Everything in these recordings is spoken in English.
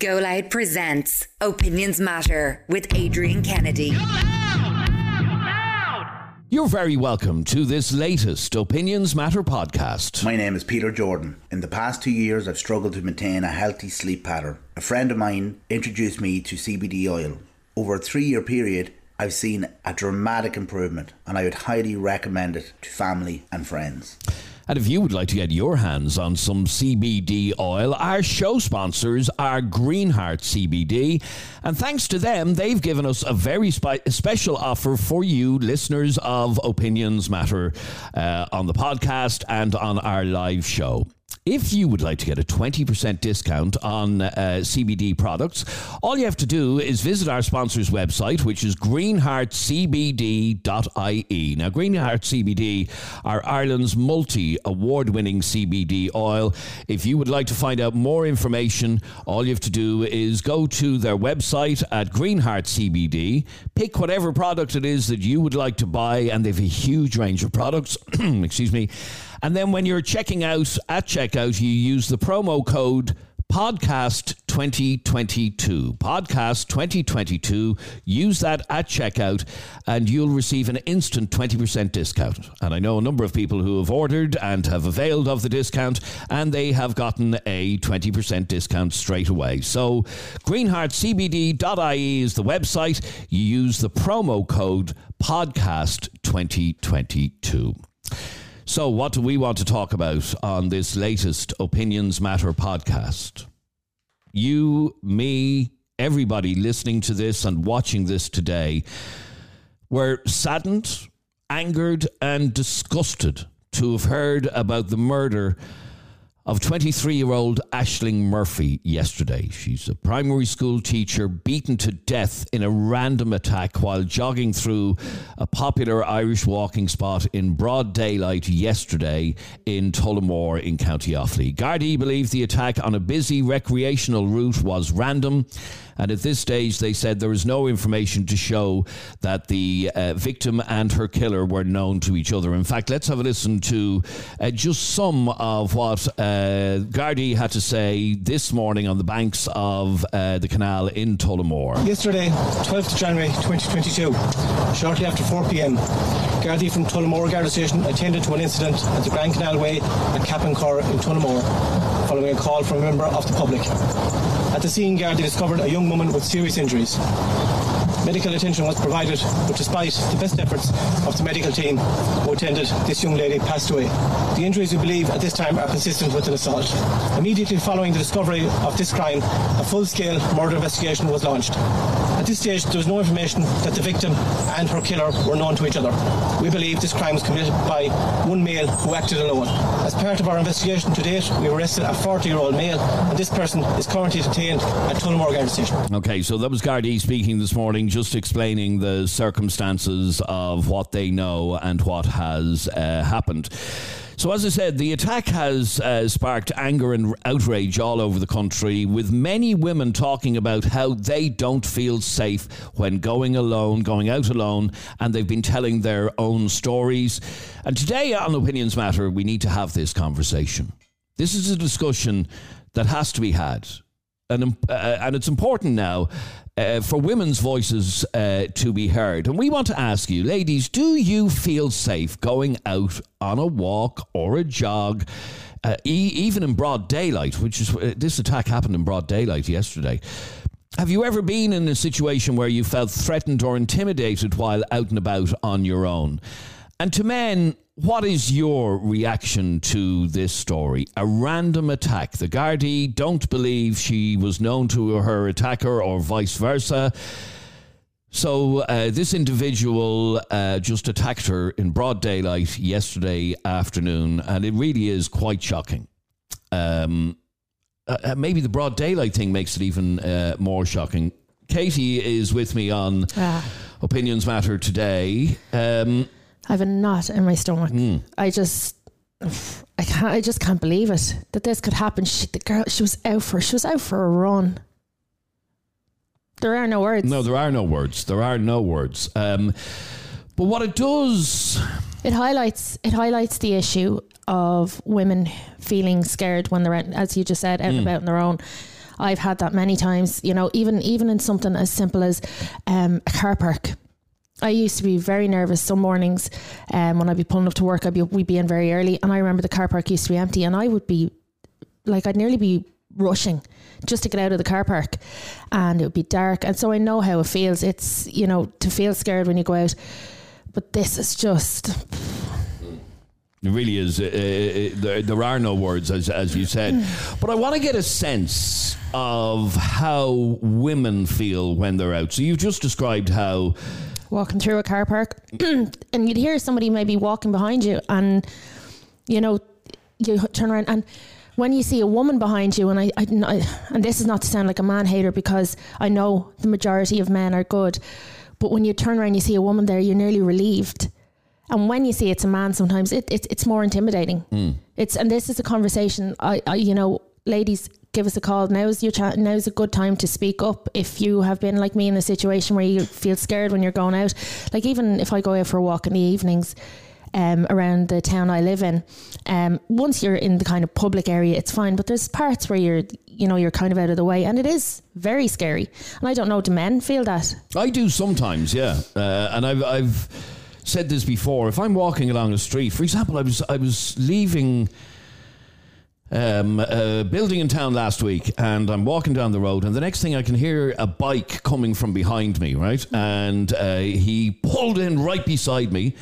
Go Loud presents Opinions Matter with Adrian Kennedy. You're very welcome to this latest Opinions Matter podcast. My name is Peter Jordan. In the past two years, I've struggled to maintain a healthy sleep pattern. A friend of mine introduced me to CBD oil. Over a three year period, I've seen a dramatic improvement, and I would highly recommend it to family and friends. And if you would like to get your hands on some CBD oil, our show sponsors are Greenheart CBD. And thanks to them, they've given us a very spe- special offer for you, listeners of Opinions Matter, uh, on the podcast and on our live show. If you would like to get a 20% discount on uh, CBD products, all you have to do is visit our sponsor's website, which is greenheartcbd.ie. Now, Greenheart CBD are Ireland's multi award winning CBD oil. If you would like to find out more information, all you have to do is go to their website at Greenheart CBD, pick whatever product it is that you would like to buy, and they have a huge range of products. Excuse me and then when you're checking out at checkout, you use the promo code podcast 2022 podcast 2022 use that at checkout and you'll receive an instant 20% discount. And i know a number of people who have ordered and have availed of the discount and they have gotten a 20% discount straight away. So greenheartcbd.ie is the website. You use the promo code podcast 2022 so, what do we want to talk about on this latest Opinions Matter podcast? You, me, everybody listening to this and watching this today were saddened, angered, and disgusted to have heard about the murder of 23 year old Ashling Murphy yesterday. She's a primary school teacher beaten to death in a random attack while jogging through a popular Irish walking spot in broad daylight yesterday in Tullamore in County Offaly. Gardaí believe the attack on a busy recreational route was random and at this stage, they said there is no information to show that the uh, victim and her killer were known to each other. In fact, let's have a listen to uh, just some of what uh, Gardaí had to say this morning on the banks of uh, the canal in Tullamore. Yesterday, 12th January 2022, shortly after 4 pm, Gardaí from Tullamore Garda Station attended to an incident at the Grand Canal Way at Cappincur in Tullamore, following a call from a member of the public. At the scene, Gardaí discovered a young woman with serious injuries. Medical attention was provided, but despite the best efforts of the medical team who attended, this young lady passed away. The injuries we believe at this time are consistent with an assault. Immediately following the discovery of this crime, a full-scale murder investigation was launched. At this stage, there was no information that the victim and her killer were known to each other. We believe this crime was committed by one male who acted alone. As part of our investigation to date, we arrested a 40-year-old male, and this person is currently detained at Tullamore Garda Station. Okay, so that was Gardaí speaking this morning just explaining the circumstances of what they know and what has uh, happened. So, as I said, the attack has uh, sparked anger and outrage all over the country, with many women talking about how they don't feel safe when going alone, going out alone, and they've been telling their own stories. And today on Opinions Matter, we need to have this conversation. This is a discussion that has to be had. And, uh, and it's important now uh, for women's voices uh, to be heard. And we want to ask you, ladies, do you feel safe going out on a walk or a jog? Uh, e- even in broad daylight, which is uh, this attack happened in broad daylight yesterday. Have you ever been in a situation where you felt threatened or intimidated while out and about on your own? And to men, what is your reaction to this story? A random attack. The Gardaí don't believe she was known to her attacker or vice versa. So uh, this individual uh, just attacked her in broad daylight yesterday afternoon, and it really is quite shocking. Um, uh, uh maybe the broad daylight thing makes it even uh, more shocking. Katie is with me on ah. Opinions Matter today. Um, I have a knot in my stomach. Mm. I just. I can't. I just can't believe it that this could happen. She, the girl, she was out for. She was out for a run. There are no words. No, there are no words. There are no words. Um, but what it does, it highlights it highlights the issue of women feeling scared when they're, out, as you just said, out mm. and about on their own. I've had that many times. You know, even even in something as simple as um, a car park. I used to be very nervous some mornings um, when I'd be pulling up to work. I'd be we'd be in very early, and I remember the car park used to be empty, and I would be like I'd nearly be rushing just to get out of the car park, and it would be dark, and so I know how it feels. It's you know to feel scared when you go out, but this is just It really is. Uh, uh, there, there are no words, as, as you said. But I want to get a sense of how women feel when they're out. So you've just described how. Walking through a car park and you'd hear somebody maybe walking behind you and you know you turn around and when you see a woman behind you and I, I, I and this is not to sound like a man hater because I know the majority of men are good but when you turn around and you see a woman there you're nearly relieved. And when you see it's a man sometimes it, it it's more intimidating. Hmm. It's and this is a conversation I, I you know ladies give us a call now's your chat now's a good time to speak up if you have been like me in a situation where you feel scared when you're going out like even if I go out for a walk in the evenings um, around the town I live in um, once you're in the kind of public area it's fine but there's parts where you're you know you're kind of out of the way and it is very scary and I don't know do men feel that I do sometimes, yeah. Uh, and I've, I've said this before. If I'm walking along a street, for example, I was, I was leaving um, a building in town last week and I'm walking down the road and the next thing I can hear a bike coming from behind me, right? And uh, he pulled in right beside me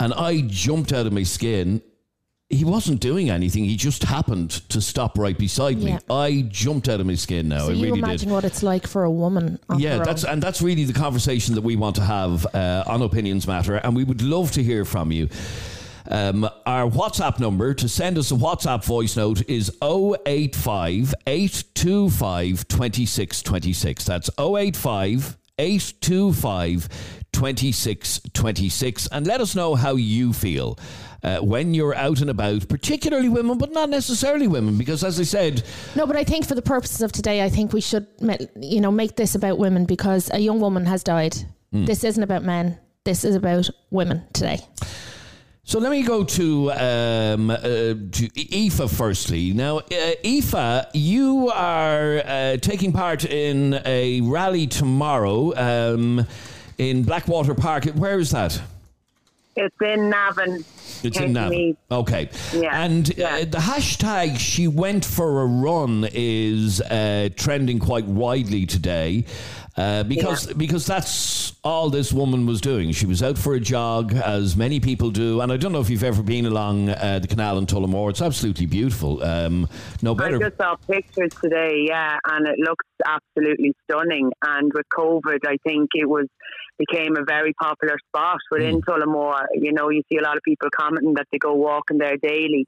and I jumped out of my skin. He wasn't doing anything. He just happened to stop right beside me. Yeah. I jumped out of my skin now. so I you really imagine did. what it's like for a woman on Yeah, her that's own. and that's really the conversation that we want to have uh, on Opinions Matter, and we would love to hear from you. Um, our WhatsApp number to send us a WhatsApp voice note is 085 825 2626. That's 085 825 2626. And let us know how you feel uh, when you're out and about, particularly women, but not necessarily women, because as I said, No, but I think for the purposes of today, I think we should, you know, make this about women because a young woman has died. Hmm. This isn't about men. This is about women today. So let me go to um, uh, to firstly. Now, uh, you are uh, taking part in a rally tomorrow um, in Blackwater Park. Where is that? It's in Navan. It's in Navan. Okay. Yeah, And uh, yeah. the hashtag she went for a run is uh, trending quite widely today. Uh, because because that's all this woman was doing. She was out for a jog, as many people do. And I don't know if you've ever been along uh, the canal in Tullamore. It's absolutely beautiful. Um, no I just saw pictures today, yeah, and it looks absolutely stunning. And with COVID, I think it was became a very popular spot within Hmm. Tullamore. You know, you see a lot of people commenting that they go walking there daily.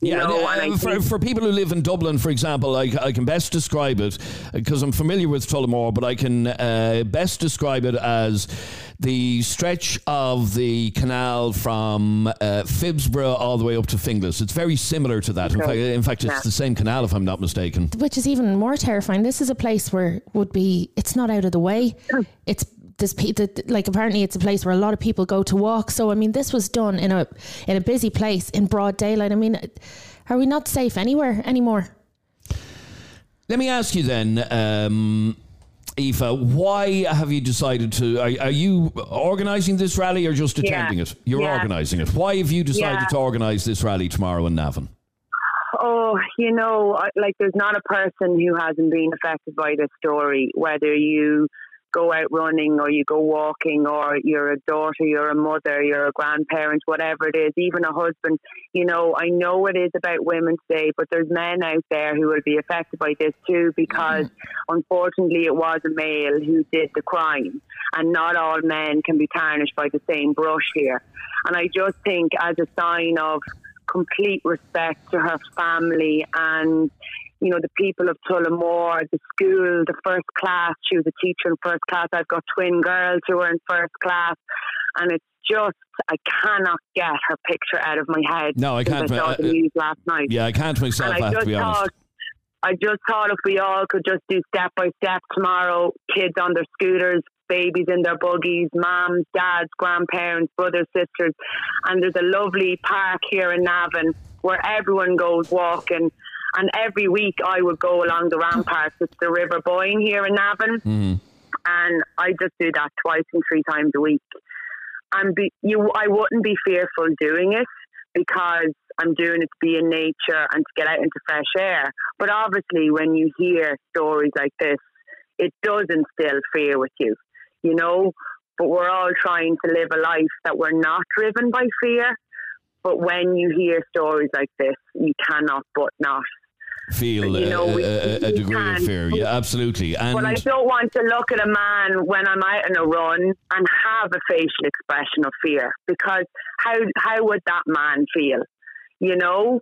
You Yeah, know, and, and uh, for, think- for people who live in Dublin, for example, I, I can best describe it because I'm familiar with Tullamore, but I can uh, best describe it as the stretch of the canal from uh, Phibsborough all the way up to Finglas. It's very similar to that. In fact, in fact, it's Yeah. the same canal, if I'm not mistaken. which is even more terrifying. This is a place where would be it's not out of the way. It's this pe- the, like apparently it's a place where a lot of people go to walk. So I mean, this was done in a in a busy place in broad daylight. I mean, are we not safe anywhere anymore? Let me ask you then. Um, Aoife, why have you decided to? Are, are you organising this rally or just Yeah. attending it? You're Yeah. organising it. Why have you decided Yeah. to organise this rally tomorrow in Navan? Oh, you know, like there's not a person who hasn't been affected by this story, whether you go out running or you go walking or you're a daughter, you're a mother, you're a grandparent, whatever it is, even a husband. You know, I know it is about women today, but there's men out there who will be affected by this too because mm. unfortunately it was a male who did the crime and not all men can be tarnished by the same brush here. And I just think as a sign of complete respect to her family and you know the people of Tullamore, the school, the first class. She was a teacher in first class. I've got twin girls who are in first class, and it's just I cannot get her picture out of my head. No, I can't, I saw uh, the uh, news last night. Yeah, I can't myself. And I I have just to be honest. thought, I just thought if we all could just do step by step tomorrow, kids on their scooters, babies in their buggies, moms, dads, grandparents, brothers, sisters, and there's a lovely park here in Navan where everyone goes walking. And every week I would go along the ramparts. It's the River Boyne here in Navan. Mm-hmm. And I just do that twice and three times a week. And be, you, I wouldn't be fearful doing it because I'm doing it to be in nature and to get out into fresh air. But obviously, when you hear stories like this, it does instill fear with you, you know. But we're all trying to live a life that we're not driven by fear. But when you hear stories like this, you cannot but not Feel You know, we- a, a degree of fear. Yeah, absolutely. And But I don't want to look at a man when I'm out on a run and have a facial expression of fear because how how would that man feel? You know?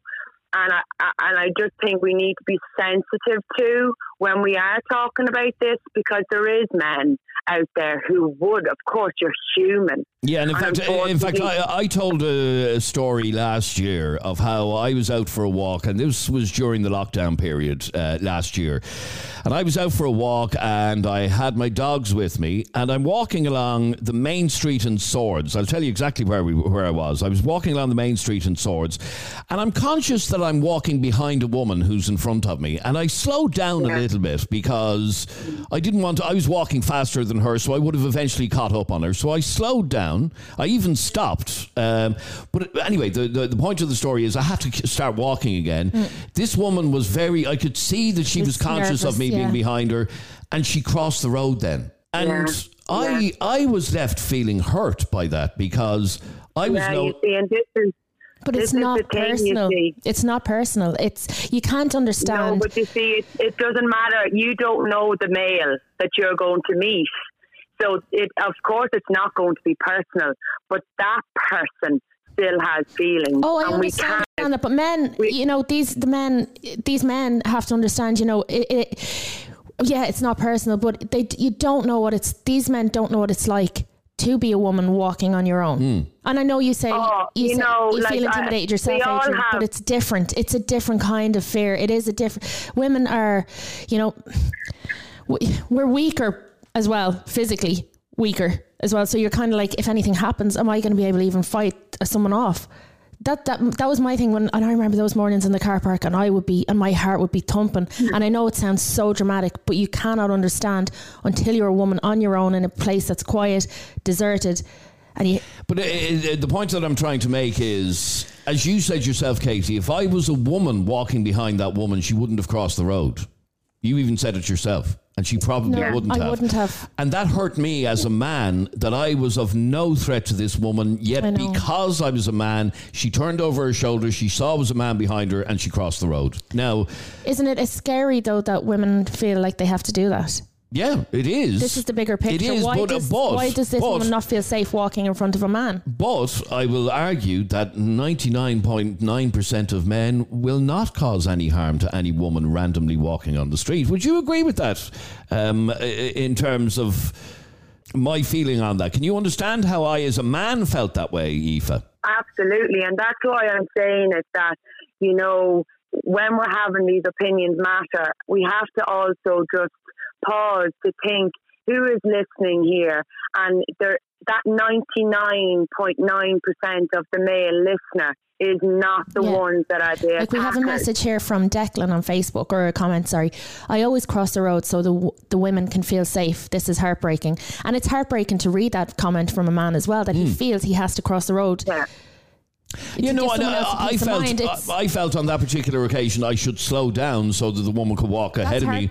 And I, I- and I just think we need to be sensitive to when we are talking about this because there is men out there who would, of course, you're human. Yeah, and in fact, in fact, I, I told a, story last year of how I was out for a walk, and this was during the lockdown period uh, last year. And I was out for a walk, and I had my dogs with me, and I'm walking along the main street in Swords. I'll tell you exactly where we where I was. I was walking along the main street in Swords, and I'm conscious that I'm walking behind a woman who's in front of me, and I slowed down a little bit because I didn't want. To, I was walking faster than her, so I would have eventually caught up on her. So I slowed down. I even stopped. Um, but anyway, the, the the point of the story is I had to start walking again. This woman was very. I could see that she was, Was conscious of nervous, me being behind her, and she crossed the road then. And Yeah. I I was left feeling hurt by that because I was Yeah, no. you see, and this is But This it's not the thing, you personal. It's not personal. It's you can't understand. No, understand. but you see, it, it doesn't matter. You don't know the male that you're going to meet. So, it, of course, it's not going to be personal, but that person still has feelings. Oh, I and we understand can't. that, but men, we- you know, these the men, these men have to understand. You know, it, it, yeah, it's not personal, but they, you don't know what it's. These men don't know what it's like to be a woman walking on your own. Hmm. And I know you say Oh, you, you say- know, you like, uh, feel I- intimidated yourself, Adrian, have- but it's different. It's a different kind of fear. It is a different. Women are, you know, we- we're weaker as well physically weaker as well. So you're kind of like if anything happens am i going to be able to even fight someone off? That that that was my thing when and I remember those mornings in the car park and I would be and my heart would be thumping. And I know it sounds so dramatic but you cannot understand until you're a woman on your own in a place that's quiet deserted and you But uh, uh, the point that I'm trying to make is, as you said yourself, Katie, if I was a woman walking behind that woman, she wouldn't have crossed the road. You even said it yourself, and she probably No, wouldn't I have. wouldn't have. And that hurt me as a man that I was of no threat to this woman, yet I because I was a man, she turned over her shoulder, she saw it was a man behind her, and she crossed the road. Now, isn't it scary though that women feel like they have to do that yeah, it is. this is the bigger picture It is, why, but, does, but, why does this but, woman not feel safe walking in front of a man But I will argue that 99.9% of men will not cause any harm to any woman randomly walking on the street. Would you agree with that um, in terms of my feeling on that? Can you understand how I, as a man, felt that way, Aoife? Absolutely. And that's why I'm saying is that, you know, when we're having these opinions matter, we have to also just pause to think who is listening here. And there, that 99.9% of the male listener is not the Yeah. ones that are the Like we have a message here from Declan on Facebook or a comment. Sorry, I always cross the road so the the women can feel safe. This is heartbreaking, and it's heartbreaking to read that comment from a man as well that he hmm. feels he has to cross the road. Yeah. You know, and someone else a I, I felt I, I felt on that particular occasion I should slow down so that the woman could walk ahead of me.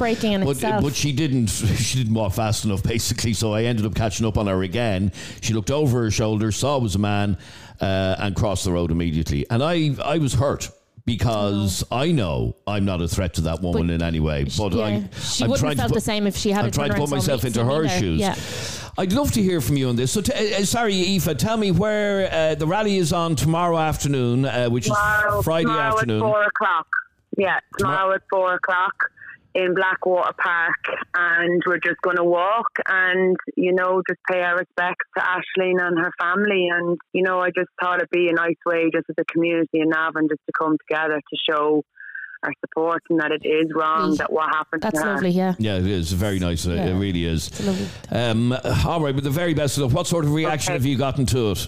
but, itself. but she didn't. She didn't walk fast enough, basically. So I ended up catching up on her again. She looked over her shoulder, saw it was a man, uh, and crossed the road immediately. And I, I was hurt. Because I know I'm not a threat to that woman But in any way, but yeah, I, she I'm wouldn't trying have to felt put, the same if she had I'm to trying to put myself into her there. shoes. Yeah. I'd love to hear from you on this. So, t- uh, sorry, Aoife, tell me where uh, the rally is on tomorrow afternoon, uh, which Tomorrow, is Friday tomorrow afternoon. at four o'clock. Yeah, tomorrow at four o'clock in Blackwater Park, and we're just going to walk and you know just pay our respects to Ashling and her family. And you know, I just thought it'd be a nice way, just as a community in Navan, just to come together to show our support and that it is wrong Mm. that what happened. That's to her. lovely. Yeah. Yeah, it is very nice. uh, It really is. lovely. Um, all right, but the very best of luck. What sort of reaction Okay. have you gotten to it?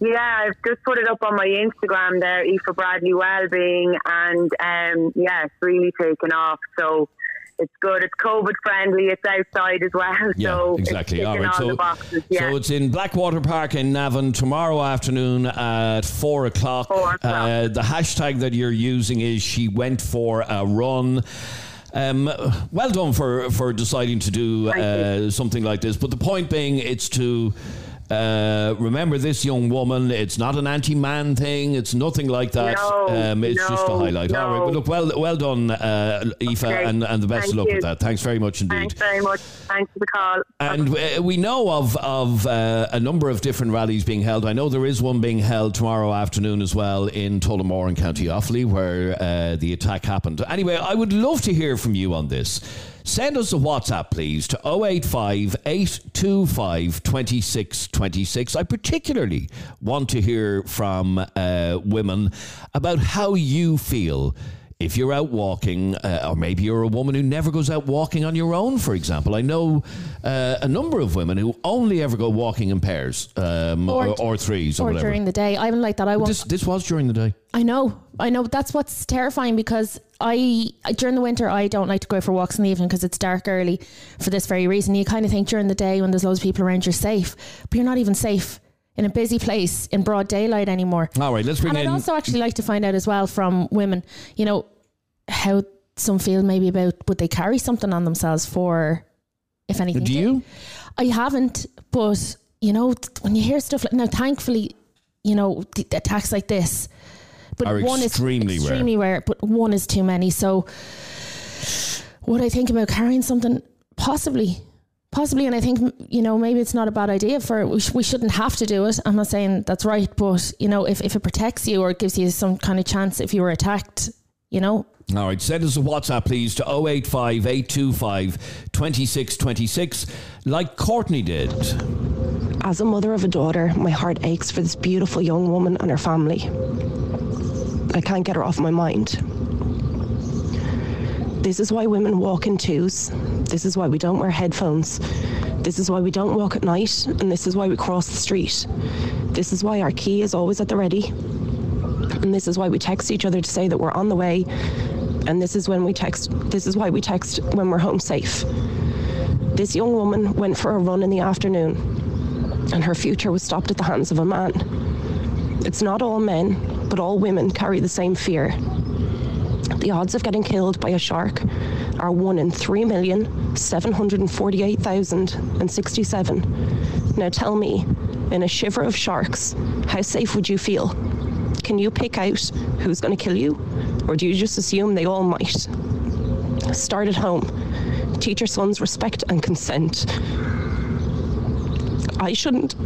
Yeah, I've just put it up on my Instagram there, Aoife Bradley Wellbeing, and um, yeah, it's really taken off. So it's good. It's COVID friendly. It's outside as well. Yeah, so exactly. It's All all So, boxes. Yeah. so it's in Blackwater Park in Navan tomorrow afternoon at four o'clock. Four o'clock. Uh, the hashtag that you're using is she went for a run. Um, well done for, for deciding to do uh, something like this. But the point being, it's to uh, remember this young woman. It's not an anti-man thing. It's nothing like that. No, um, it's just a no, highlight. All right. no. Well, look, well, well done, uh, Aoife, Okay. and, and the best Thank of luck you. with that. Thanks very much indeed. Thanks very much. Thanks for the call. And uh, we know of of uh, a number of different rallies being held. I know there is one being held tomorrow afternoon as well in Tullamore in County Offaly, where uh, the attack happened. Anyway, I would love to hear from you on this. Send us a WhatsApp, please, to 085 825 2626. I particularly want to hear from uh, women about how you feel if you're out walking, uh, or maybe you're a woman who never goes out walking on your own, for example. I know uh, a number of women who only ever go walking in pairs um, or, Or- or, threes or, or whatever. during the day. I'm like that. I won't. this, this was during the day. I know, I know. That's what's terrifying because I during the winter I don't like to go for walks in the evening because it's dark early for this very reason. You kind of think during the day when there's loads of people around you're safe, but you're not even safe in a busy place in broad daylight anymore. All right, let's bring And I'd also actually like to find out as well from women, you know, how some feel maybe about would they carry something on themselves for if anything. Do you? I haven't, but you know, when you hear stuff like now, thankfully, you know, the, the attacks like this, but Are one extremely is rare. extremely rare. But one is too many. So, would I think about carrying something? Possibly, possibly. And I think you know maybe it's not a bad idea for we, sh- we shouldn't have to do it. I'm not saying that's right, but you know if if it protects you or it gives you some kind of chance if you were attacked, you know, All right, send us a WhatsApp, please, to 085 825 2626, like Courtney did. As a mother of a daughter, my heart aches for this beautiful young woman and her family. I can't get her off my mind. This is why women walk in twos. This is why we don't wear headphones. This is why we don't walk at night. And this is why we cross the street. This is why our key is always at the ready. And this is why we text each other to say that we're on the way. And this is when we text, this is why we text when we're home safe. This young woman went for a run in the afternoon and her future was stopped at the hands of a man. It's not all men, but all women carry the same fear. The odds of getting killed by a shark are 1 in 3,748,067. Now tell me, in a shiver of sharks, how safe would you feel? Can you pick out who's going to kill you? Or do you just assume they all might? Start at home. Teach your sons respect and consent. I shouldn't.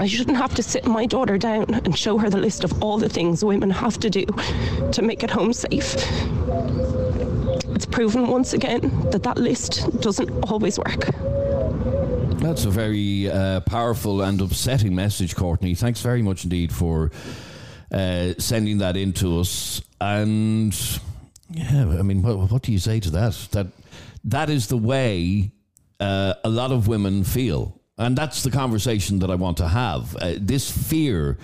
I shouldn't have to sit my daughter down and show her the list of all the things women have to do to make it home safe. It's proven once again that that list doesn't always work. That's a very uh, powerful and upsetting message, Courtney. Thanks very much indeed for uh, sending that in to us. And yeah, I mean, what, what do you say to that? That that is the way uh, a lot of women feel. And that's the conversation that I want to have. Uh, this fear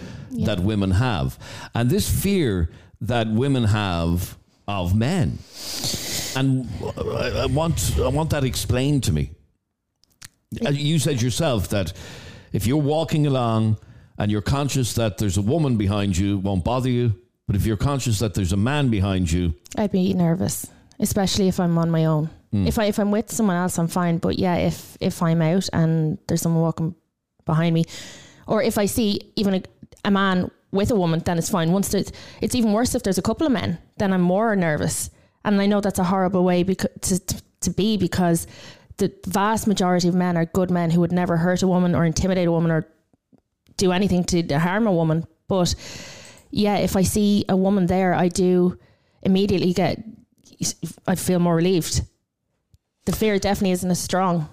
that women have, and this fear that women have of men. And I, I want I want that explained to me. Uh, You said yourself that if you're walking along and you're conscious that there's a woman behind you, it won't bother you. But if you're conscious that there's a man behind you, I'd be nervous, especially if I'm on my own. Mm. If I if I'm with someone else, I'm fine. But yeah, if if I'm out and there's someone walking behind me, or if I see even a, a man with a woman, then it's fine. Once it's even worse if there's a couple of men, then I'm more nervous. And I know that's a horrible way because to, to, to be because the vast majority of men are good men who would never hurt a woman or intimidate a woman or do anything to harm a woman. But yeah, if I see a woman there, I do immediately get, I feel more relieved. The fear definitely isn't as strong.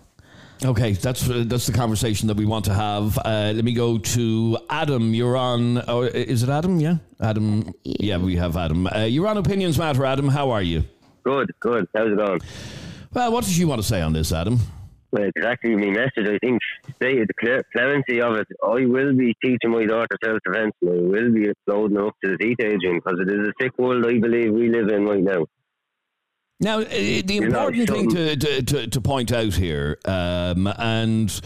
okay, that's uh, that's the conversation that we want to have. Uh, let me go to Adam. You're on. Oh, is it Adam? Yeah, Adam. Yeah, we have Adam. Uh, you're on Opinions Matter, Adam. How are you? Good, good. How's it going? Well, what did you want to say on this, Adam? Well, exactly my message. I think stated the clear, clarity of it. I will be teaching my daughter self defence I will be uploading her up to the teeth, Adrian, because it is a sick world I believe we live in right now. Now, uh, the You important thing to, to, to, point out here, um, and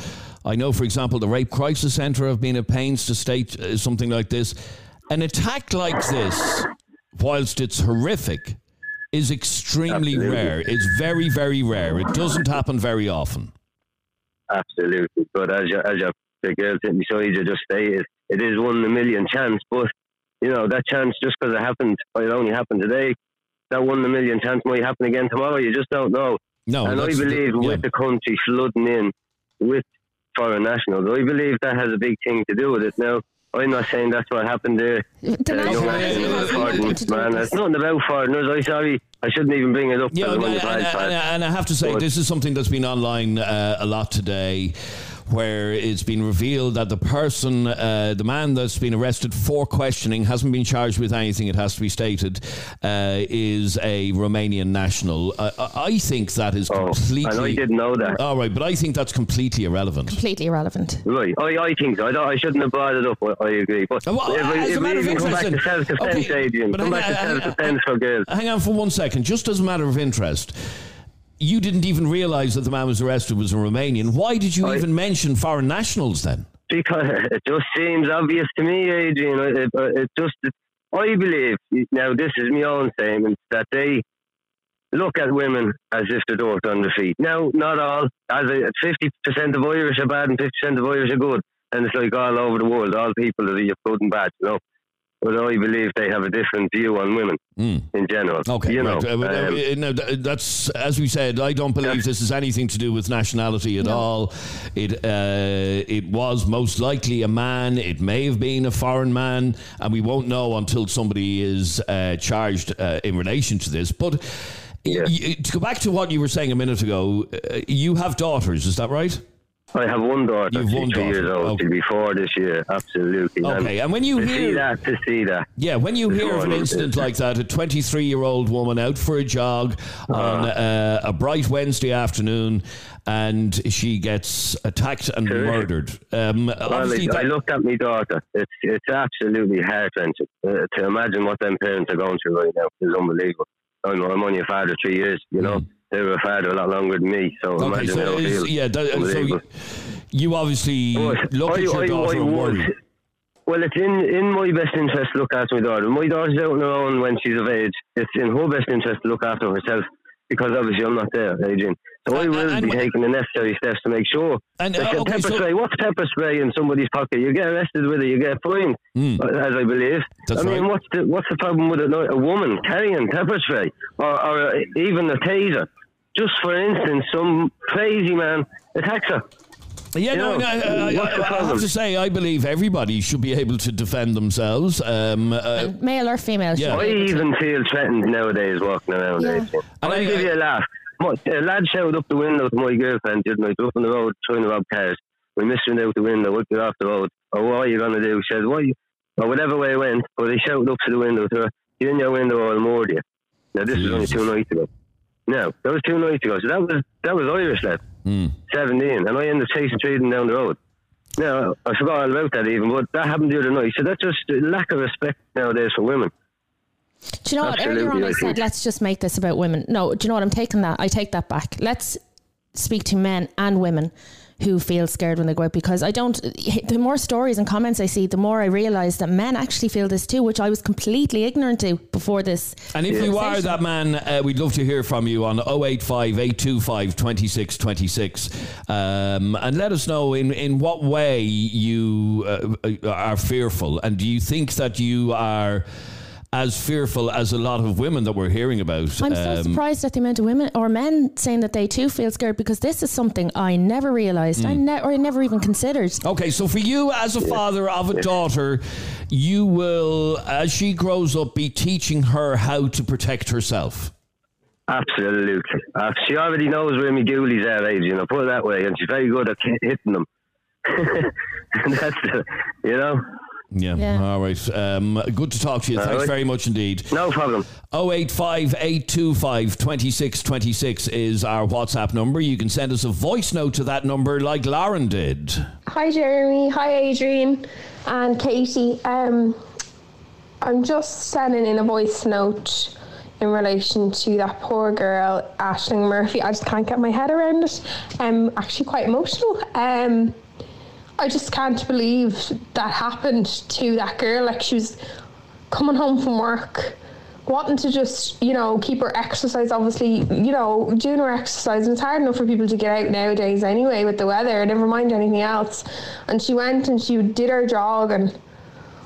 I know, for example, the Rape Crisis Centre have been at pains to state uh, something like this. An attack like this, whilst it's horrific, is extremely Absolutely. rare. It's very, very rare. It doesn't happen very often. Absolutely. But as your, as your, the girl sitting beside you just stated, it is one in a million chance. But, you know, that chance, just because it happened, it only happened today, that one in a million chance might happen again tomorrow. You just don't know. No, and I that's the- believe yeah. with the country flooding in with foreign nationals, I believe that has a big thing to do with it. Now, I'm not saying that's what happened there. The Uh, young Okay, accident yeah, with yeah, nothing to foreigners, do with man. this. It's nothing about foreigners. I'm sorry. I shouldn't even bring it up. Yeah, because and, I'm and, and- and I have to say, But- this is something that's been online uh, a lot today. Where it's been revealed that the person, uh, the man that's been arrested for questioning, hasn't been charged with anything, it has to be stated, uh, is a Romanian national. Uh, I I think that is Oh, completely. and I didn't know that. All right, but I think that's completely irrelevant. completely irrelevant. Right, I, I think so. I, don't, I shouldn't have brought it up. I, I agree. But Well, if, as a if we matter of even come back to interest, then- self-defense, okay, Adrian, come hang back to on, hang self-defense for girls. Hang on for one second, just as a matter of interest. You didn't even realise that the man was arrested was a Romanian. Why did you oh, I- even mention foreign nationals then? Because it just seems obvious to me, Adrian. It, it, it just, I believe, now this is my own statement, that they look at women as if they're dirt on their feet. Now, not all. As a, 50% of Irish are bad and 50% of Irish are good. And it's like all over the world, all people are good and bad, you know. But I believe they have a different view on women Mm. in general. Okay, you know. right. Uh, uh, um, no, that's as we said. I don't believe this has anything to do with nationality at all. It uh, it was most likely a man. It may have been a foreign man, and we won't know until somebody is uh, charged uh, in relation to this. But Yeah. y- to go back to what you were saying a minute ago, uh, you have daughters. Is that right? I have one daughter. You've one two years daughter. old. Okay. She'll be four this year. Absolutely. Okay, and when you hear that, to see that. Yeah, when you hear of an Before- incident like that, a 23 year old woman out for a jog on uh, a bright Wednesday afternoon and she gets attacked and murdered. Um, Well, obviously, I looked at my daughter. It's it's absolutely heart wrenching. Uh, to imagine what them parents are going through right now is unbelievable. I'm, I'm only a father three years, you know. They were a father a lot longer than me, so okay, imagine so, how I is- yeah, that, so you, you obviously But look at your I- daughter I and. Well, it's in, in my best interest to look after my daughter. My daughter's out on her own when she's of age. It's in her best interest to look after herself because obviously I'm not there, Adrian. So I And- will and- be taking the necessary steps to make sure. And, Like uh, okay, pepper so- spray. What's pepper spray in somebody's pocket? You get arrested with it. You get fined, Mm. as I believe. I mean, right. what's the what's the problem with a, a woman carrying pepper spray or, or even a taser? Just for instance, some crazy man attacks her. Yeah, You no, know, no, I, I, what's I have to say, I believe everybody should be able to defend themselves. Um, uh, male or female. Yeah. I even feel threatened nowadays walking around. Yeah. Adrian. And I'll I- give you a laugh. My, a lad shouted up the window to my girlfriend the other night, up on the road trying to rob cars. We missed him out the window, we get off the road. Oh, what are you going to do? She said, what? you-" Or whatever way it went, but he shouted up to the window to her, get in your window or I'll murder you. Now, this was only two nights ago. No, that was two nights ago. So that was that was Irish lad, mm. 17, and I ended up chasing trading down the road. Now, I forgot all about that even, but that happened the other night. So that's just lack of respect nowadays for women. Do you know what? Earlier on, I I said, think. let's just make this about women. No, do you know what? I'm taking that. I take that back. Let's speak to men and women who feel scared when they go out because I don't. The more stories and comments I see, the more I realise that men actually feel this too, which I was completely ignorant to before this. And if you are that man, uh, we'd love to hear from you on 085 825 2626. Um, and let us know in, in what way you uh, are fearful. And do you think that you are as fearful as a lot of women that we're hearing about? I'm so Um, surprised at the amount of women or men saying that they too feel scared because this is something I never realised. I ne- or I never even considered. Okay, so for you as a father of a daughter, you will, as she grows up, be teaching her how to protect herself. Absolutely. Uh, she already knows where my ghoulies are, Adrian. I'll put it that way. And she's very good at hitting them. and that's, the, you know, Yeah. Yeah. All right. Um, good to talk to you. All Thanks right. very much indeed. No problem. 085 825 2626 is our WhatsApp number. You can send us a voice note to that number like Lauren did. Hi Jeremy, hi Adrian and Katie. Um, I'm just sending in a voice note in relation to that poor girl, Ashling Murphy. I just can't get my head around it. I'm actually quite emotional. Um, I just can't believe that happened to that girl. Like she was coming home from work, wanting to just, you know, keep her exercise, obviously, you know, doing her exercise. And it's hard enough for people to get out nowadays anyway with the weather, never mind anything else. And she went and she did her jog and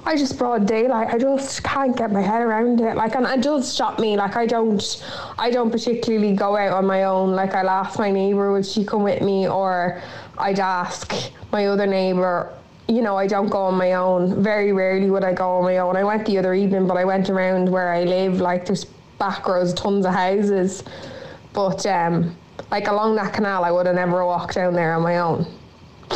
I just broad daylight. I just can't get my head around it. Like, and it does stop me. Like, I don't, I don't particularly go out on my own. Like, I'll ask my neighbour would she come with me, or I'd ask my other neighbour. You know, I don't go on my own. Very rarely would I go on my own. I went the other evening, but I went around where I live. Like, there's back rows, tons of houses, but um, like along that canal, I would have never walked down there on my own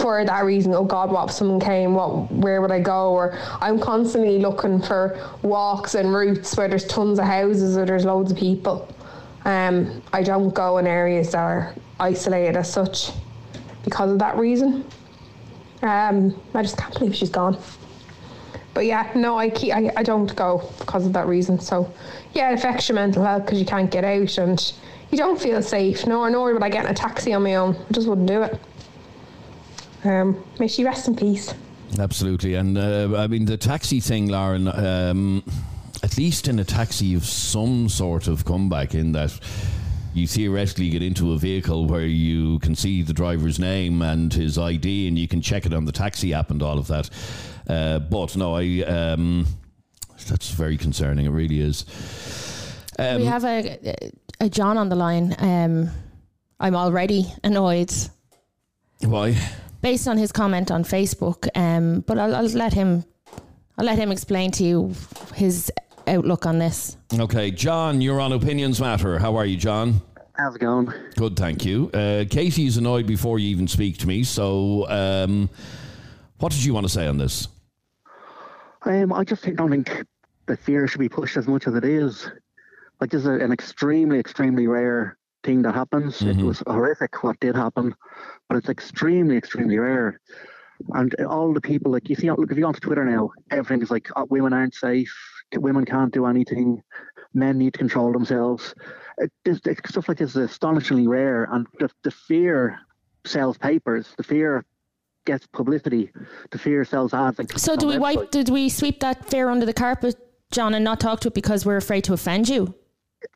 for that reason, oh God, what if someone came? What, where would I go? Or I'm constantly looking for walks and routes where there's tons of houses or there's loads of people. Um, I don't go in areas that are isolated as such because of that reason. Um, I just can't believe she's gone. But yeah, no, I, keep, I I don't go because of that reason. So yeah, it affects your mental health because you can't get out and you don't feel safe. Nor nor would I get in a taxi on my own. I just wouldn't do it. Um, may she rest in peace. Absolutely. And uh, I mean, the taxi thing, Lauren, um, at least in a taxi, you've some sort of comeback in that you theoretically get into a vehicle where you can see the driver's name and his ID and you can check it on the taxi app and all of that. Uh, but no, I. Um, that's very concerning. It really is. Um, we have a, a John on the line. Um, I'm already annoyed why? based on his comment on Facebook. Um, but I'll, I'll let him. I'll let him explain to you his outlook on this. Okay, John, you're on Opinions Matter. How are you, John? How's it going? Good, thank you. Uh, Katie's annoyed before you even speak to me. So, um, what did you want to say on this? Um, I just think- don't think the fear should be pushed as much as it is. Like this is an extremely, extremely rare thing that happens. It was horrific what did happen, but it's extremely, extremely rare. And all the people, like you see, look if you go onto Twitter now, everything is like oh, women aren't safe, women can't do anything, men need to control themselves. It, it, stuff like this is astonishingly rare, and the, the fear sells papers. The fear gets publicity. The fear sells ads. Like, So, do we wipe? Did we sweep that fear under the carpet, John, and not talk to it because we're afraid to offend you?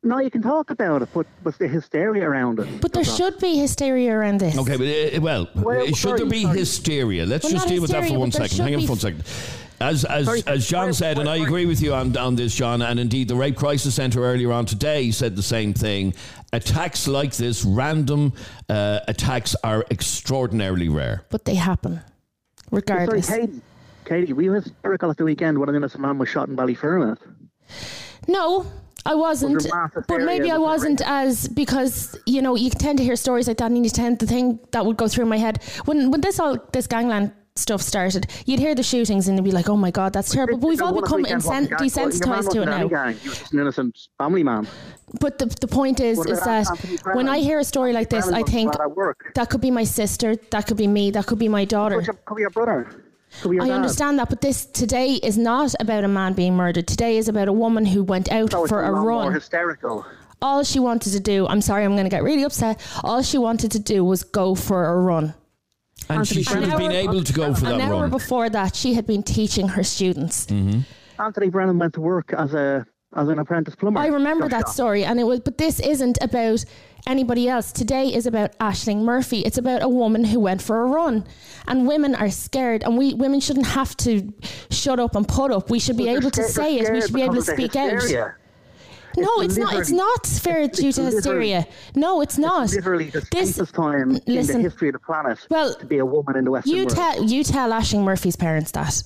No, you can talk about it, but but the hysteria around it. But there should be hysteria around this. Okay, but uh, well, Well, should sorry, there be sorry. hysteria? Let's Well, just not deal with that for hysteria, one but there second. should Hang on for one second. As as Sorry, as John said, and I agree with you on on this, John, and indeed the Rape Crisis Centre earlier on today said the same thing. Attacks like this, random uh, attacks, are extraordinarily rare. But they happen, regardless. Sorry, Katie. Katie, were you hysterical at the weekend when an innocent man was shot in Ballyfermot? No, I wasn't. Was there mass But maybe I wasn't as because you know you tend to hear stories like that, and you tend to think that would go through my head when when this all this gangland stuff started. You'd hear the shootings and you'd be like, "Oh my god, that's terrible." But we've all become insen- gang- your man desensitized to it now. gang, He was just an innocent family man. But the the point is, is that when I hear a story like this, I think bad at work. that could be my sister, that could be me, that could be my daughter. Could, could be your brother. Could I dad. understand that, but this today is not about a man being murdered. Today is about a woman who went out So it's for a lot More run. hysterical. All she wanted to do, I'm sorry, I'm going to get really upset. All she wanted to do was go for a run. And she Anthony should have been able to go for An that hour run. before that, she had been teaching her students. Mm-hmm. Anthony Brennan went to work as a as an apprentice plumber. I remember that shot. story, and it was. But this isn't about anybody else. Today is about Ashling Murphy. It's about a woman who went for a run, and women are scared, and we women shouldn't have to shut up and put up. We should be able to say it. We should be able to speak out. hysteria. No, It's it's not. It's not fair it's- due it's to hysteria. No, it's not. Literally the This- safest time in listen, the history of the planet Well, to be a woman in the Western You world. tell you tell Ashling Murphy's parents that.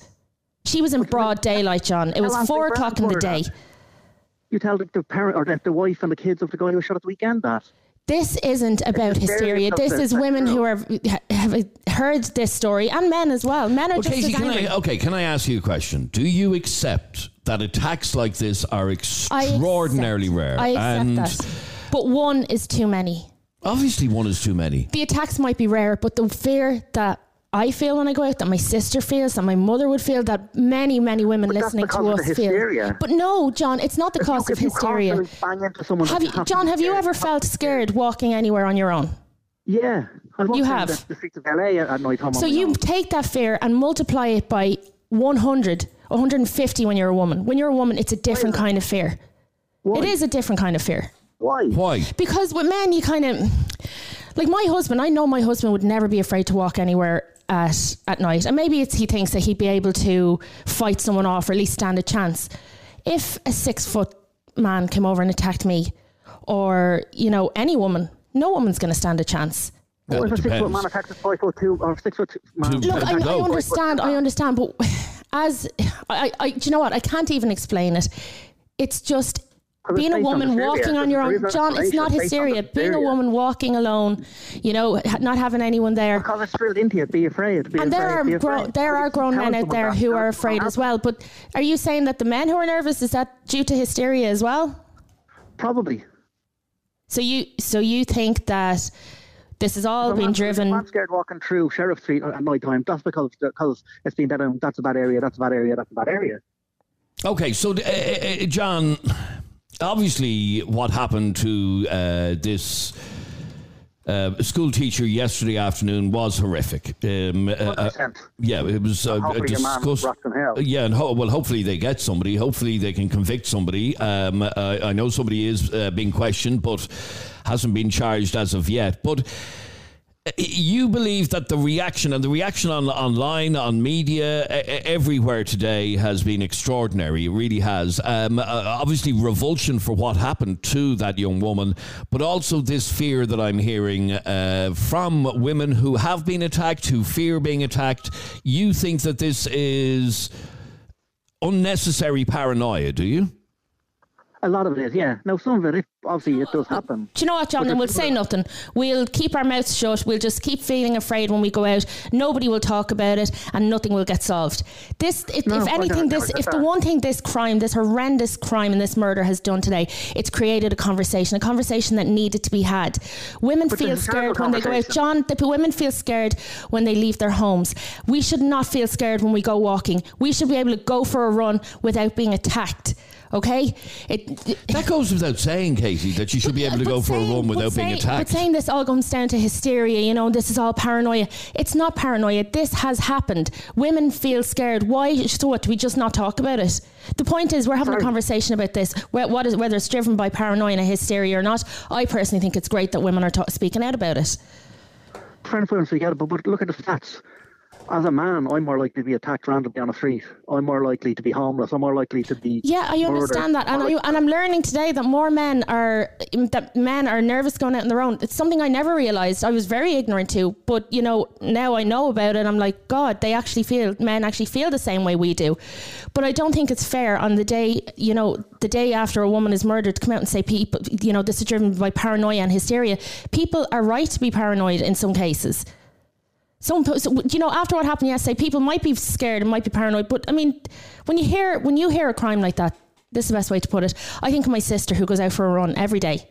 She was in broad daylight, John. It was four o'clock in the day. You tell the, the parent or the, the wife and the kids of the guy who was shot at the weekend that. This isn't about hysteria. This is women who are have heard this story, and men as well. Men are Well, just Casey, as can. I, okay, can I ask you a question? Do you accept that attacks like this are extraordinarily accept- rare? I accept and that, but one is too many. obviously, one is too many. The attacks might be rare, but the fear that I feel when I go out, that my sister feels, that my mother would feel, that many, many women But listening to us the feel. hysteria. But no, John, it's not the If you- cause of if you hysteria. bang into someone Have you, have John? Have you ever felt scared walking anywhere on your own? Yeah. I walk You down have. The, the streets of LA at night time. So you own. take that fear and multiply it by 100, 150 when you're a woman. When you're a woman, it's a different kind of fear. Why? It is a different kind of fear. Why? Why? Because with men, you kind of like my husband. I know my husband would never be afraid to walk anywhere at at night, and maybe it's he thinks that he'd be able to fight someone off or at least stand a chance. If a six foot man came over and attacked me, or you know any woman, no woman's going to stand a chance. Well, What if a six foot man attacks a five foot two or six foot man? Look, I, I understand. I understand, but as I, I, do you know what? I can't even explain it. It's just Because being a it's based on woman walking on your own. John, it's not explanation. It's based on hysteria. Being a woman walking alone, you know, not having anyone there. Because it's drilled into you. Be afraid. Be And there afraid, are gro- there are grown men out there who are afraid as well. But are you saying that the men who are nervous is that due to hysteria as well? Probably. So you so you think that this has all If a been man's- if a driven? scared walking through Sheriff Street at night time. That's because because it's been that um, that's a bad area. That's a bad area. That's a bad area. Okay, so uh, uh, John, obviously, what happened to uh, this uh, school teacher yesterday afternoon was horrific. Um, uh, uh, 100%. yeah, it was uh, Hopefully the man discussed. rots in hell. Yeah, and ho- well, hopefully they get somebody. Hopefully they can convict somebody. Um, uh, I know somebody is uh, being questioned, but hasn't been charged as of yet. But you believe that the reaction and the reaction on online, on media, everywhere today has been extraordinary. It really has. Um, uh, obviously, revulsion for what happened to that young woman, but also this fear that I'm hearing uh, from women who have been attacked, who fear being attacked. You think that this is unnecessary paranoia, do you? A lot of it is, yeah. Now some of it, obviously, it does happen. Do you know what, John? Then we'll say nothing. We'll keep our mouths shut. We'll just keep feeling afraid when we go out. Nobody will talk about it, and nothing will get solved. This, if, No, if anything, this, if the one thing this crime, this horrendous crime, and this murder has done today, it's created a conversation, a conversation that needed to be had. Women But feel there's a terrible scared when they go out. John, the women feel scared when they leave their homes. We should not feel scared when we go walking. We should be able to go for a run without being attacked. Okay, it, That goes without saying, Katie, that you should be able to but go for a saying- run but without being saying- attacked. But saying this all comes down to hysteria, you know, this is all paranoia. It's not paranoia. This has happened. Women feel scared. Why? So what? Do we just not talk about it? The point is, we're having a conversation about this. What is, whether it's driven by paranoia and hysteria or not, I personally think it's great that women are ta- speaking out about it. Trying to put them together, but, but look at the stats. As a man, I'm more likely to be attacked randomly on the street. I'm more likely to be homeless. I'm more likely to be. Yeah, I murdered. understand that, and I and I'm learning today that more men are that men are nervous going out on their own. It's something I never realized. I was very ignorant to, but you know now I know about it. I'm like, God, they actually feel men actually feel the same way we do. But I don't think it's fair on the day you know the day after a woman is murdered to come out and say people you know this is driven by paranoia and hysteria. People are right to be paranoid in some cases. Some, so, you know, after what happened yesterday, people might be scared and might be paranoid. But I mean, when you hear when you hear a crime like that, this is the best way to put it. I think of my sister who goes out for a run every day,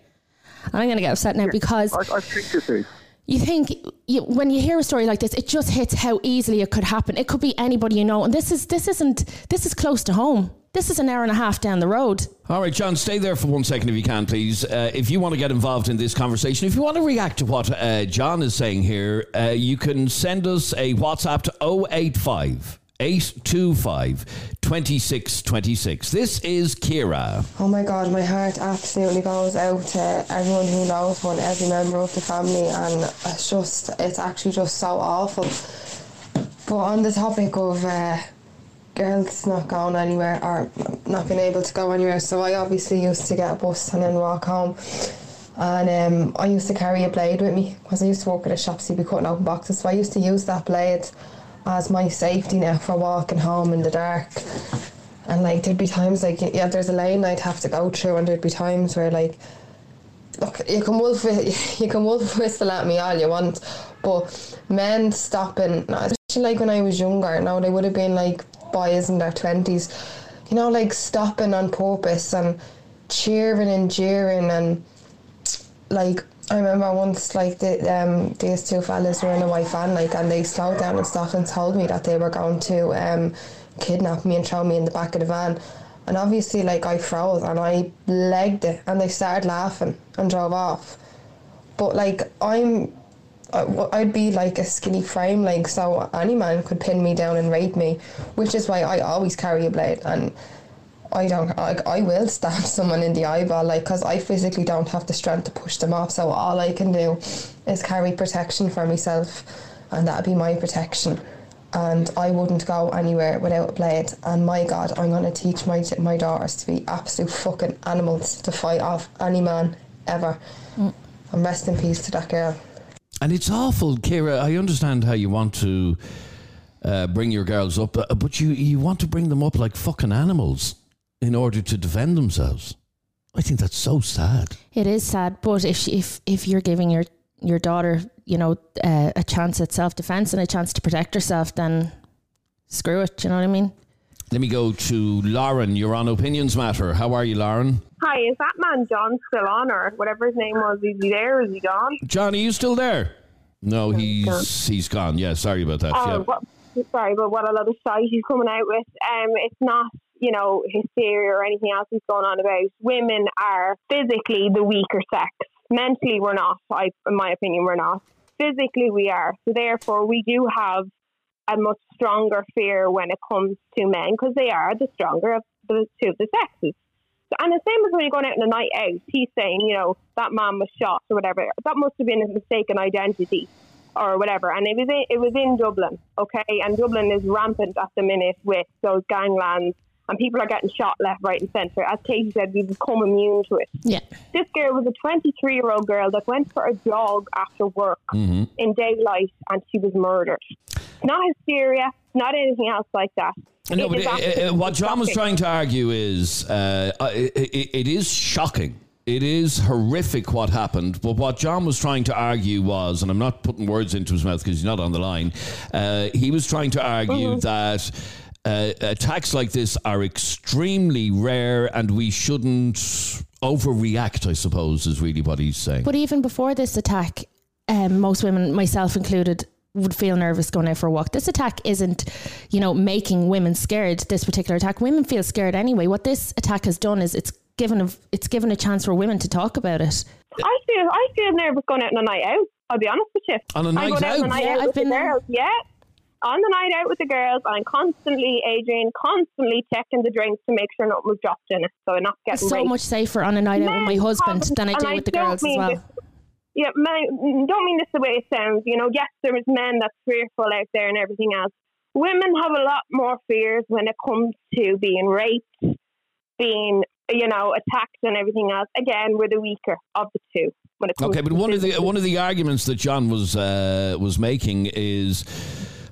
and I'm going to get upset now because I, three sisters. you think you, when you hear a story like this, it just hits how easily it could happen. It could be anybody you know, and this is this isn't this is close to home. This is an hour and a half down the road. All right, John, stay there for one second if you can, please. Uh, if you want to get involved in this conversation, if you want to react to what uh, John is saying here, uh, you can send us a WhatsApp to 085 825 2626. This is Kira. Oh my god, my heart absolutely goes out to everyone who knows one, every member of the family, and it's just, it's actually just so awful. But on the topic of uh, girls not going anywhere or not being able to go anywhere, so I obviously used to get a bus and then walk home. And um, I used to carry a blade with me because I used to work at a shop, so you'd be cutting open boxes. So I used to use that blade as my safety net for walking home in the dark. And like there'd be times like yeah, there's a lane I'd have to go through, and there'd be times where like look, you can wolf you can wolf whistle at me all you want, but men stopping, especially like when I was younger, now they would have been like boys in their twenties, you know, like stopping on purpose and cheering and jeering and like I remember once like the, um, these two fellas were in a white van like and they slowed down and stopped and told me that they were going to um, kidnap me and throw me in the back of the van. And obviously like I froze and I legged it and they started laughing and drove off. But like I'm I'd be like a skinny frame like so any man could pin me down and rape me which is why I always carry a blade and I don't. I, I will stab someone in the eyeball, like, because I physically don't have the strength to push them off. So all I can do is carry protection for myself, and that'd be my protection. And I wouldn't go anywhere without a blade. And my God, I'm going to teach my my daughters to be absolute fucking animals to fight off any man ever. Mm. And rest in peace to that girl. And it's awful, Kira. I understand how you want to. Uh, bring your girls up, uh, but you you want to bring them up like fucking animals in order to defend themselves. I think that's so sad. It is sad, but if if if you're giving your your daughter, you know, uh, a chance at self defense and a chance to protect herself, then screw it. You know what I mean? Let me go to Lauren. You're on Opinions Matter. How are you, Lauren? Hi, is that man John still on, or whatever his name was? Is he there? Is he gone? John, are you still there? No, he's he's gone. Yeah, sorry about that. Oh, yeah. sorry, but what a lot of shite he's coming out with. Um, it's not you know, hysteria or anything else is going on about. Women are physically the weaker sex. Mentally, we're not. I, in my opinion, we're not. Physically, we are. So therefore, we do have a much stronger fear when it comes to men because they are the stronger of the two of the sexes. And the same as when you're going out on a night out, he's saying, you know, that man was shot or whatever. That must have been a mistaken identity or whatever. And it was in, it was in Dublin, okay? And Dublin is rampant at the minute with those ganglands and people are getting shot left, right, and centre. As Katie said, we've become immune to it. Yeah. This girl was a 23 year old girl that went for a jog after work mm-hmm. in daylight and she was murdered. Not hysteria, not anything else like that. No, but it, uh, what John was trying to argue is uh, uh it, it is shocking. It is horrific what happened, but what John was trying to argue was, and I'm not putting words into his mouth because he's not on the line, uh, he was trying to argue mm-hmm. that uh, attacks like this are extremely rare and we shouldn't overreact, I suppose, is really what he's saying. But even before this attack, um, most women, myself included, would feel nervous going out for a walk. This attack isn't, you know, making women scared. This particular attack, women feel scared anyway. What this attack has done is it's given a it's given a chance for women to talk about it. I feel I feel nervous going out on a night out. I'll be honest with you. On a night out, on a night yeah, out I've been girls. Yeah, on the night out with the girls, I'm constantly, Adrian, constantly checking the drinks to make sure nothing was dropped in it, so I'm not getting. It's so raped. much safer on a night out with my husband than I do with the girls as well. This, yeah, my, don't mean this the way it sounds. You know, yes, there's men that's fearful out there and everything else. Women have a lot more fears when it comes to being raped, being you know attacked, and everything else. Again, we're the weaker of the two. okay, but one of the one of the arguments that John was uh, was making is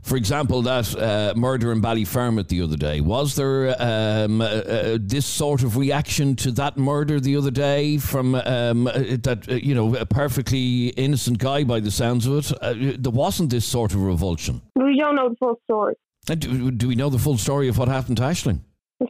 for example, that uh, murder in Ballyfermot the other day, was there um, uh, uh, this sort of reaction to that murder the other day from um, uh, that, uh, you know, a perfectly innocent guy by the sounds of it? Uh, there wasn't this sort of revulsion. We don't know the full story. Do, do, we know the full story of what happened to Ashling?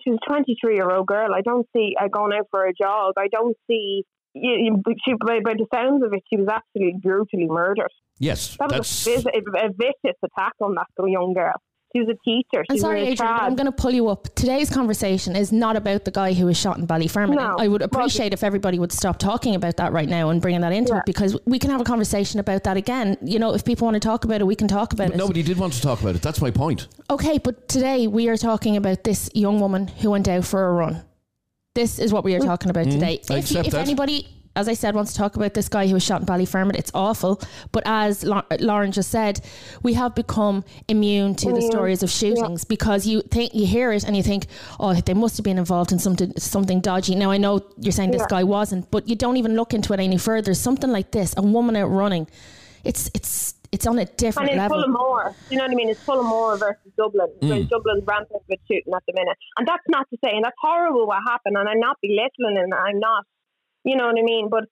She's a 23 year old girl. I don't see her going out for a jog. I don't see. You, you, she, by, by the sounds of it, she was absolutely brutally murdered. Yes, that was a, a, vicious attack on that young girl. She was a teacher. She I'm sorry, Adrian, but I'm going to pull you up. Today's conversation is not about the guy who was shot in Ballyfermot. No. I would appreciate well, if everybody would stop talking about that right now and bringing that into yeah. it because we can have a conversation about that again. You know, if people want to talk about it, we can talk about but it. Nobody did want to talk about it. That's my point. Okay, but today we are talking about this young woman who went out for a run. This is what we are talking about mm. today. I if, if anybody as I said, wants to talk about this guy who was shot in Ballyfermot. It's awful. But as Lauren just said, we have become immune to the stories of shootings yeah. because you think you hear it and you think, oh, they must have been involved in something something dodgy. Now I know you're saying this guy wasn't, but you don't even look into it any further. Something like this, a woman out running, it's it's it's on a different and it's level. full of more. You know what I mean? It's full of more versus Dublin. Mm. Dublin's rampant with shooting at the minute, and that's not to say, and that's horrible what happened. And I'm not belittling, and I'm not you know what I mean? But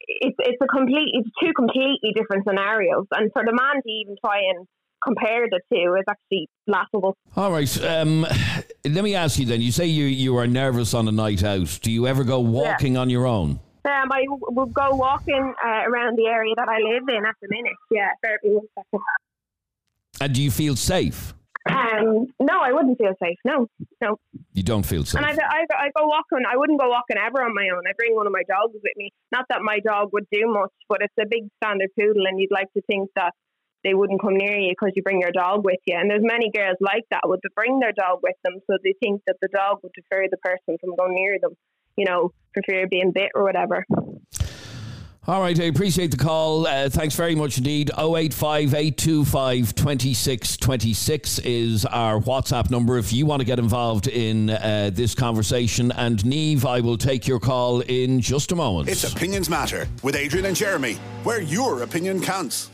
it's it's a complete it's two completely different scenarios, and for the man to even try and compare the two is actually laughable. All right. Um, let me ask you then. You say you you are nervous on a night out. Do you ever go walking yeah. on your own? Um, I will go walking uh, around the area that I live in at the minute. Yeah, second. And do you feel safe? Um, no, I wouldn't feel safe. No, no. You don't feel safe. And I, I, I go walking. I wouldn't go walking ever on my own. I bring one of my dogs with me. Not that my dog would do much, but it's a big standard poodle, and you'd like to think that they wouldn't come near you because you bring your dog with you. And there's many girls like that would bring their dog with them, so they think that the dog would deter the person from going near them. You know, for fear of being bit or whatever. All right, I appreciate the call. Uh, thanks very much indeed. 085 825 2626 is our WhatsApp number if you want to get involved in uh, this conversation. And Neve, I will take your call in just a moment. It's Opinions Matter with Adrian and Jeremy, where your opinion counts.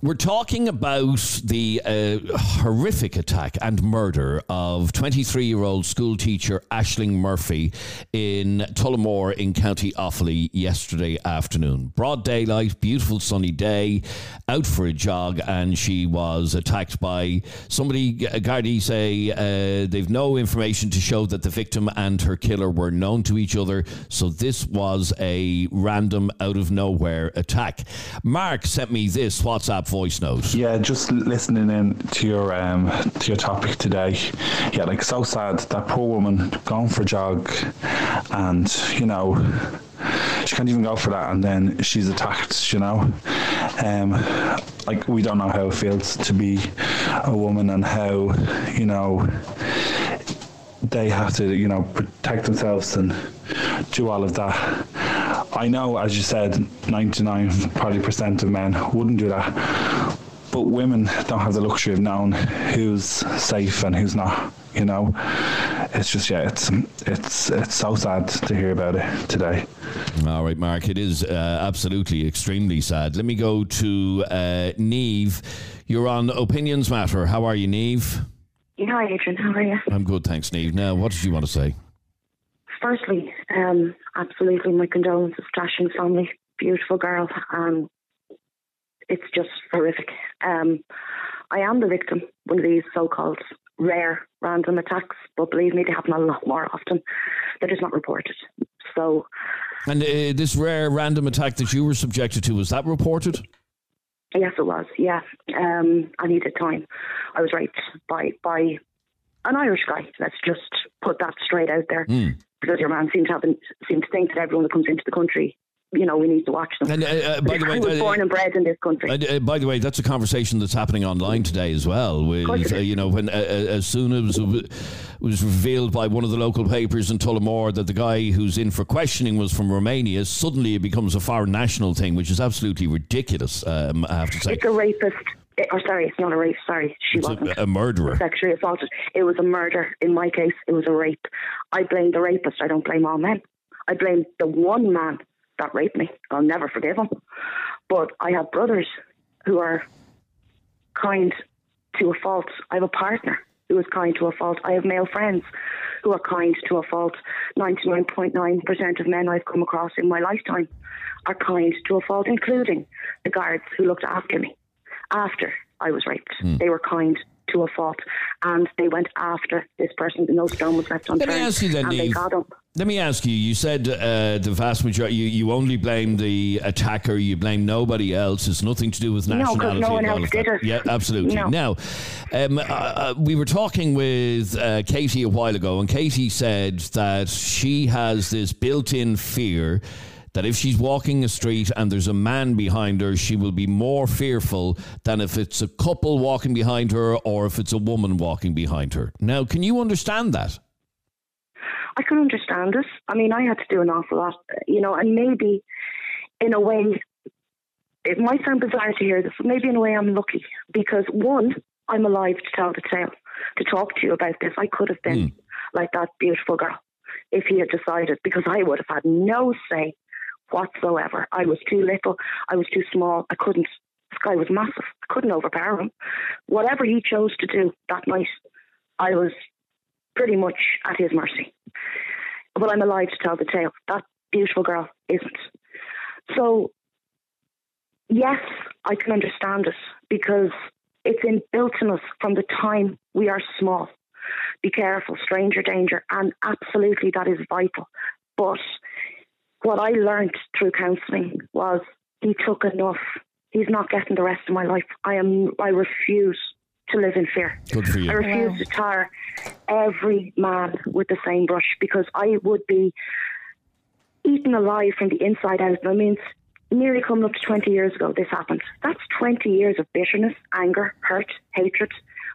We're talking about the uh, horrific attack and murder of 23 year old school teacher Ashling Murphy in Tullamore in County Offaly yesterday afternoon. Broad daylight, beautiful sunny day, out for a jog, and she was attacked by somebody. Gardaí say uh, they've no information to show that the victim and her killer were known to each other, so this was a random, out of nowhere attack. Mark sent me this WhatsApp voice note. Yeah, just listening in to your um, to your topic today. Yeah, like so sad that poor woman going for a jog, and you know she can't even go for that, and then she's attacked. You know, um, like we don't know how it feels to be a woman and how you know they have to you know protect themselves and do all of that I know, as you said, 99 probably percent of men wouldn't do that. But women don't have the luxury of knowing who's safe and who's not. You know, it's just yeah, it's it's it's so sad to hear about it today. All right, Mark, it is uh, absolutely extremely sad. Let me go to uh, Neve. You're on Opinions Matter. How are you, Neve? Hi, Adrian. How are you? I'm good, thanks, Neve. Now, what did you want to say? Firstly, um, absolutely my condolences to Ashling's family. Beautiful girl. Um, it's just horrific. Um, I am the victim, of one of these so-called rare random attacks, but believe me, they happen a lot more often. They're just not reported. So, and uh, this rare random attack that you were subjected to was that reported? Yes, it was. Yeah, um, I needed time. I was raped by by an Irish guy. Let's just put that straight out there. Mm because your man seems to have seems to think that everyone that comes into the country you know, we need to watch them. And, uh, uh, by the way, was uh, born and bred in this country. Uh, by the way, that's a conversation that's happening online today as well. With uh, you know, when uh, as soon as it was revealed by one of the local papers in Tullamore that the guy who's in for questioning was from Romania, suddenly it becomes a foreign national thing, which is absolutely ridiculous. Um, I have to say, it's a rapist or oh, sorry, it's not a rape. Sorry, she it's wasn't a, a murderer. Sexually assaulted. It was a murder. In my case, it was a rape. I blame the rapist. I don't blame all men. I blame the one man that raped me. I'll never forgive him. But I have brothers who are kind to a fault. I have a partner who is kind to a fault. I have male friends who are kind to a fault. 99.9% of men I've come across in my lifetime are kind to a fault, including the guards who looked after me after I was raped. Mm. They were kind to a fault, and they went after this person. No stone was left unturned. Let me ask you then, Neve. Let me ask you. You said uh, the vast majority. You, you only blame the attacker. You blame nobody else. It's nothing to do with nationality. No, no one else did it. Yeah, absolutely. No. Now, um, uh, uh, we were talking with uh, Katie a while ago, and Katie said that she has this built-in fear that if she's walking a street and there's a man behind her, she will be more fearful than if it's a couple walking behind her or if it's a woman walking behind her. Now, can you understand that? I can understand it. I mean, I had to do an awful lot, you know, and maybe in a way, it might sound bizarre to hear this, but maybe in a way I'm lucky because one, I'm alive to tell the tale, to talk to you about this. I could have been mm. like that beautiful girl if he had decided, because I would have had no say whatsoever. I was too little. I was too small. I couldn't. This guy was massive. I couldn't overpower him. Whatever he chose to do that night, I was pretty much at his mercy. But I'm alive to tell the tale. That beautiful girl isn't. So, yes, I can understand it because it's inbuilt in us from the time we are small. Be careful, stranger danger, and absolutely that is vital. But what I learned through counselling was he took enough. He's not getting the rest of my life. I am. I refuse to live in fear. Good for you. I refuse Wow. to tar every man with the same brush because I would be eaten alive from the inside out. I mean, nearly coming up to 20 years ago this happened. That's 20 years of bitterness, anger, hurt, hatred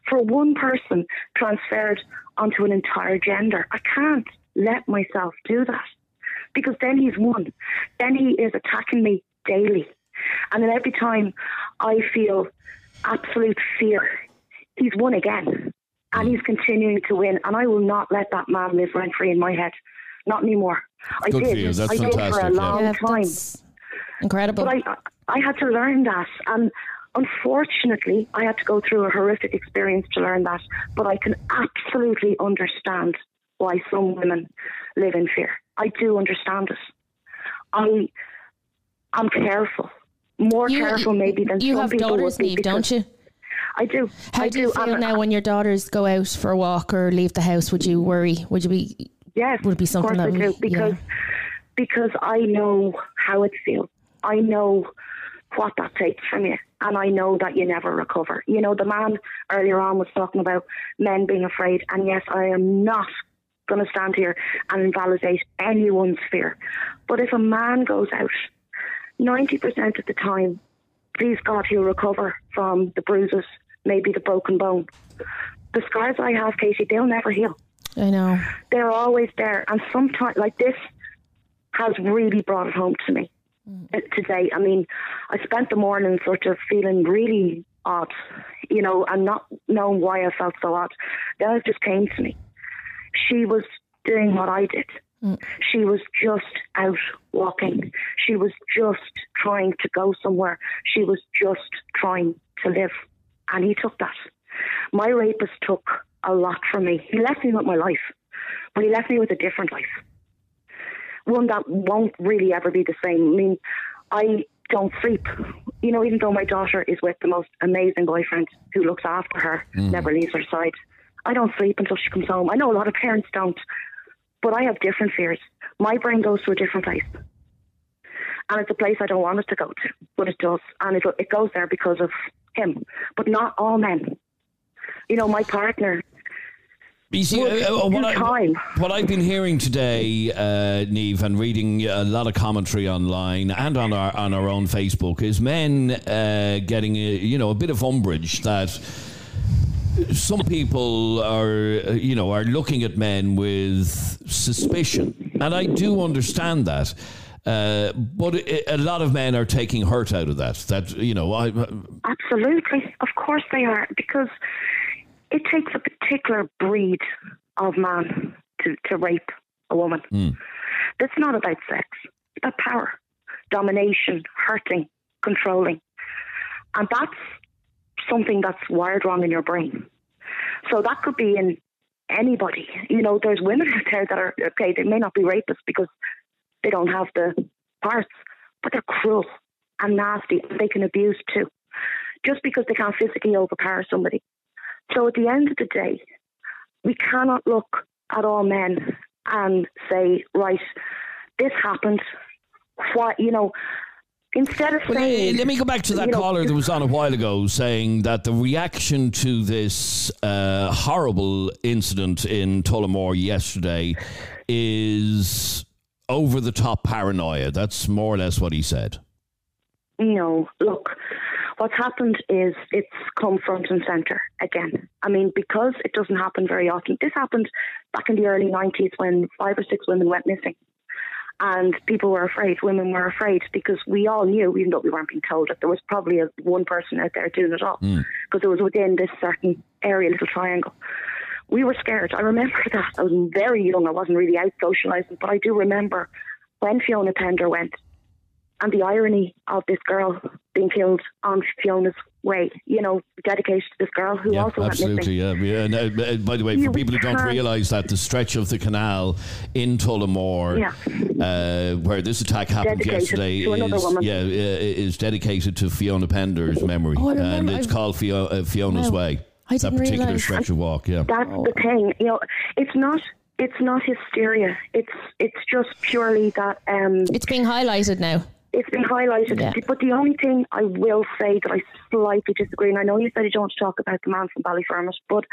for one person transferred onto an entire gender. I can't let myself do that because then he's won. Then he is attacking me daily. And then every time I feel absolute fear, he's won again. And he's continuing to win. And I will not let that man live rent free in my head. Not anymore. I Good for did. you. That's I did for a long Yeah, time. incredible. But I, I had to learn that. And unfortunately, I had to go through a horrific experience to learn that. But I can absolutely understand why some women live in fear. I do understand it. I, I'm careful. More You- careful, maybe, than you some have people daughters, would be. Neve, don't you? I do. How I do you feel and- now when your daughters go out for a walk or leave the house? Would you worry? Would you be? Yes, Would it be of something course that I would- do because yeah. because I know how it feels. I know what that takes from you, and I know that you never recover. You know, the man earlier on was talking about men being afraid, and yes, I am not going to stand here and invalidate anyone's fear. But if a man goes out, ninety percent of the time, please God, he'll recover from the bruises, maybe the broken bone. The scars I have, Katie, they'll never heal I know. they're always there. And sometimes, like this, has really brought it home to me uh, today. I mean, I spent the morning sort of feeling really odd, you know, and not knowing why I felt so odd. Then it just came to me. She was doing what I did. Mm. She was just out walking. She was just trying to go somewhere. She was just trying to live. And he took that. My rapist took a lot from me. He left me with my life, but he left me with a different life. One that won't really ever be the same. I mean, I don't sleep. You know, even though my daughter is with the most amazing boyfriend who looks after her, mm. never leaves her side, I don't sleep until she comes home. I know a lot of parents don't, but I have different fears. My brain goes to a different place. And it's a place I don't want it to go to, but it does. And it, it goes there because of him. But not all men. You know, my partner You see, uh, uh, what, I, what I've been hearing today, uh, Neve, and reading a lot of commentary online and on our on our own Facebook, is men uh, getting a, you know a bit of umbrage that some people are uh, you know are looking at men with suspicion, and I do understand that. Uh, but a lot of men are taking hurt out of that. That you know, I, Absolutely. Of course they are, because it takes a particular breed of man to, to rape a woman. It's not about sex, it's about power, domination, hurting, controlling. And that's something that's wired wrong in your brain. So that could be in anybody. You know, there's women out there that are, okay, they may not be rapists because they don't have the parts, but they're cruel and nasty and they can abuse too just because they can't physically overpower somebody. So at the end of the day, we cannot look at all men and say, right, this happened. What you know, instead of saying, let me go back to that you know, caller that was on a while ago saying that the reaction to this uh, horrible incident in Tullamore yesterday is over the top paranoia. That's more or less what he said. No, look, what's happened is it's come front and centre again. I mean, because it doesn't happen very often. This happened back in the early 90s when five or six women went missing. And people were afraid, women were afraid, because we all knew, even though we weren't being told, that there was probably a, one person out there doing it all, hmm. because it was within this certain area, little triangle. We were scared. I remember that. I was very young. I wasn't really out socialising, but I do remember when Fiona Pender went, and the irony of this girl being killed on Fiona's way, you know, dedicated to this girl who Yeah, also went absolutely. Yeah, yeah. And, uh, uh, by the way, Yeah, for we people who don't can't- realise that, the stretch of the canal in Tullamore, uh, where this attack happened Dedicated yesterday, is yeah, uh, is dedicated to Fiona Pender's memory, Oh, and it's I- called Fio- uh, Fiona's Wow. Way. I that didn't particular realise. stretch of walk. Yeah. That's the thing, you know. It's not. It's not hysteria. It's it's just purely that. Um, it's being highlighted now. It's been highlighted. Yeah. But the only thing I will say that I slightly disagree, and I know you said you don't want to talk about the man from Ballyfermot, but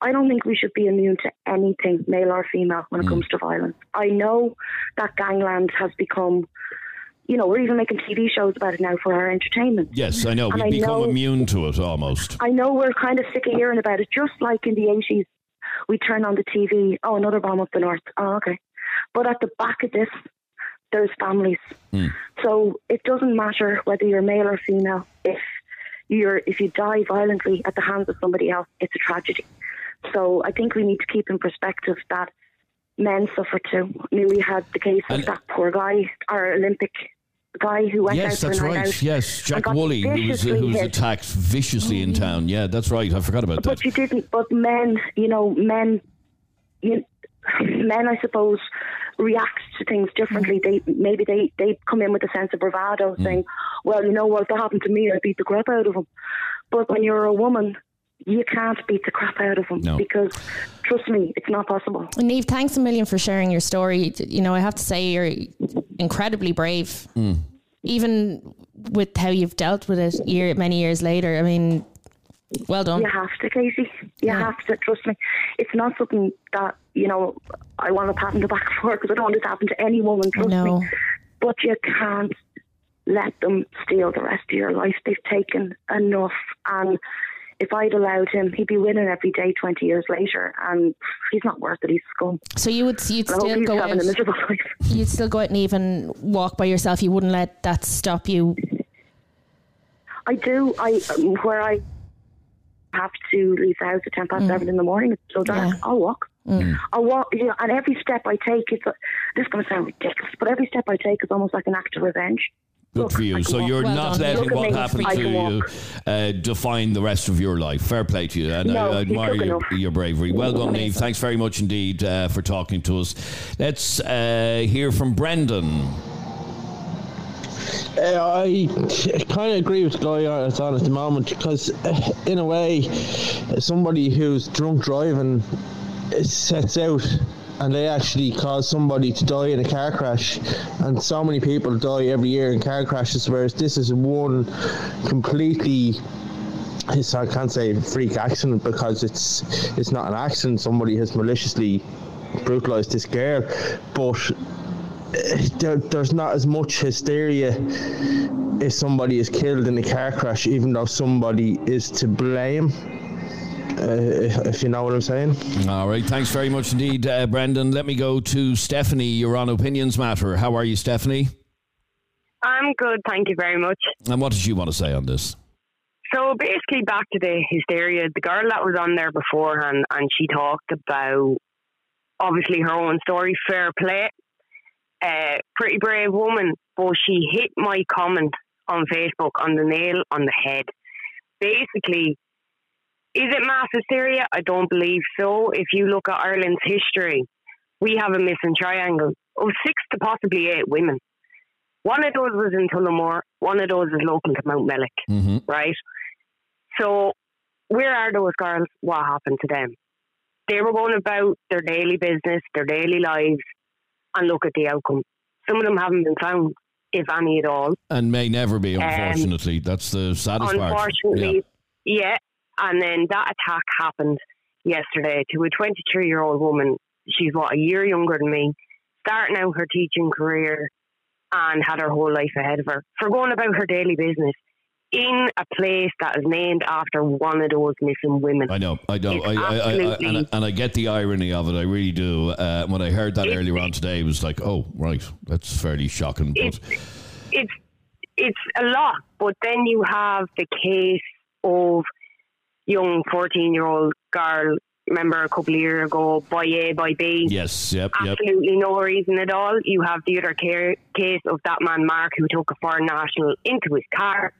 I don't think we should be immune to anything, male or female, when it mm. comes to violence. I know that gangland has become, you know, we're even making TV shows about it now for our entertainment. Yes, I know. And We've I become know- immune to it almost. I know we're kind of sick of hearing about it, just like in the 80s, we turn on the TV, oh, another bomb up the north. Oh, okay. But at the back of this, there's families. Hmm. So it doesn't matter whether you're male or female. If you're if you die violently at the hands of somebody else, it's a tragedy. So I think we need to keep in perspective that men suffer too. I mean, we had the case of that poor guy, our Olympic guy who went Yes, out that's for a night right. out Yes, Jack Woolley, who was, who was attacked viciously in mm-hmm. town. Yeah, that's right. I forgot about that. But you didn't. But men, you know, men, you, men, I suppose, react to things differently. Mm. They maybe they they come in with a sense of bravado, mm. saying, "Well, you know what? If that happened to me, I beat the crap out of him." But when you're a woman, you can't beat the crap out of him No. because, trust me, it's not possible. and Neve, thanks a million for sharing your story. You know, I have to say you're incredibly brave, mm. even with how you've dealt with it year many years later. I mean, well done. You have to, Casey. You have to trust me. It's not something that you know I want to pat on the back for because I don't want this to happen to any woman. Trust know. me. But you can't let them steal the rest of your life. They've taken enough, and if I'd allowed him, he'd be winning every day twenty years later, and he's not worth it. He's scum. So you would you'd still go out. a miserable life. You'd still go out and even walk by yourself. You wouldn't let that stop you. I do. I um, where I have to leave the house at ten past seven in the morning. It's so dark. I'll walk. I'll walk. You know, and every step I take is. This is going to sound ridiculous, but every step I take is almost like an act of revenge. Good for you. So walk. you're Well not done. letting what me. happened to can you uh, define the rest of your life. Fair play to you, and No, I, I admire your, your bravery. Well done, Amazing. Neve. Thanks very much indeed uh, for talking to us. Let's uh, hear from Brendan. Uh, I kind of agree with the guy on- that's on at the moment because, uh, in a way, somebody who's drunk driving uh, sets out and they actually cause somebody to die in a car crash, and so many people die every year in car crashes. Whereas this is one completely. I can't say freak accident because it's it's not an accident. Somebody has maliciously brutalized this girl, but there, there's not as much hysteria if somebody is killed in a car crash, even though somebody is to blame. Uh, if, if you know what I'm saying. All right. Thanks very much indeed, uh, Brendan. Let me go to Stephanie. You're on Opinions Matter. How are you, Stephanie? I'm good, thank you very much. And what did you want to say on this? So basically, back to the hysteria. The girl that was on there beforehand, and she talked about obviously her own story. Fair play, uh, pretty brave woman, but she hit my comment on Facebook on the nail on the head. Basically, is it mass hysteria? I don't believe so. If you look at Ireland's history, we have a missing triangle of six to possibly eight women. One of those was in Tullamore, one of those is local to Mountmellick, Mm-hmm. right? So, where are those girls? What happened to them? They were going about their daily business, their daily lives, and look at the outcome. Some of them haven't been found, if any at all. And may never be, Um, unfortunately. That's the saddest part. Unfortunately, yeah. And then that attack happened yesterday to a 23 year old woman. She's what, a year younger than me, starting out her teaching career and had her whole life ahead of her for going about her daily business in a place that is named after one of those missing women. I know, I know, I, I, I, and, I, and I get the irony of it. I really do. Uh, when I heard that earlier on today, it was like, oh, right, that's fairly shocking. But it's it's a lot. But then you have the case of young fourteen year old girl remember a couple of years ago, by A, by B. Yes, yep, yep. Absolutely no reason at all. You have the other ca- case of that man, Mark, who took a foreign national into his car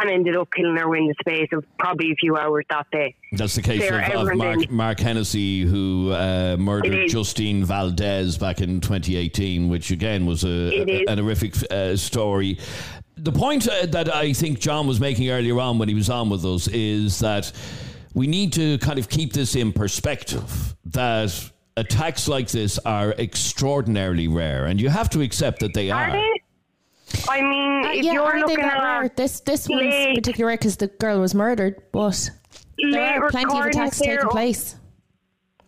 and ended up killing her in the space of probably a few hours that day. That's the case of, of. Mark, Mark Hennessy, who uh, murdered. Jastine Valdez back in 2018, which again was a, is. an horrific uh, story. The point uh, that I think John was making earlier on when he was on with us is that we need to kind of keep this in perspective that attacks like this are extraordinarily rare, and you have to accept that they are. Are they? I mean, Uh, if yeah, you're are they looking that rare? at This this one's late- particularly rare because the girl was murdered, but there are plenty of attacks taking of- place.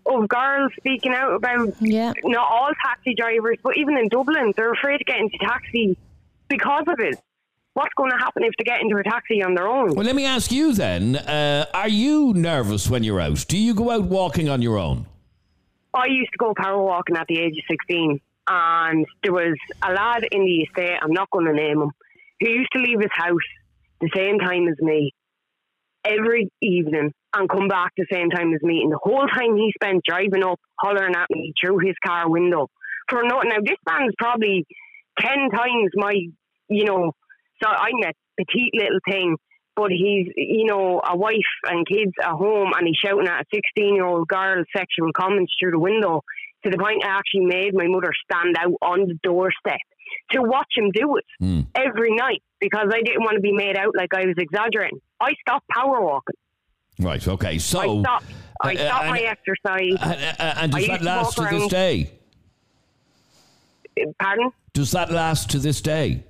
of girls speaking out about yeah. not all taxi drivers, but even in Dublin, they're afraid to get into taxi because of it. What's going to happen if they get into a taxi on their own? Well, let me ask you then: uh, Are you nervous when you're out? Do you go out walking on your own? I used to go power walking at the age of 16, and there was a lad in the estate, I'm not going to name him, who used to leave his house the same time as me every evening and come back the same time as me. And the whole time he spent driving up, hollering at me through his car window for nothing. Now, this man's probably 10 times my, you know, so I'm a petite little thing. But he's, you know, a wife and kids at home, and he's shouting at a 16 year old girl sexual comments through the window to the point I actually made my mother stand out on the doorstep to watch him do it Hmm. every night because I didn't want to be made out like I was exaggerating. I stopped power walking. Right. Okay. So. I stopped. I uh, stopped and- my exercise. Uh, and does used that last walk to this day? Pardon? Does that last to this day?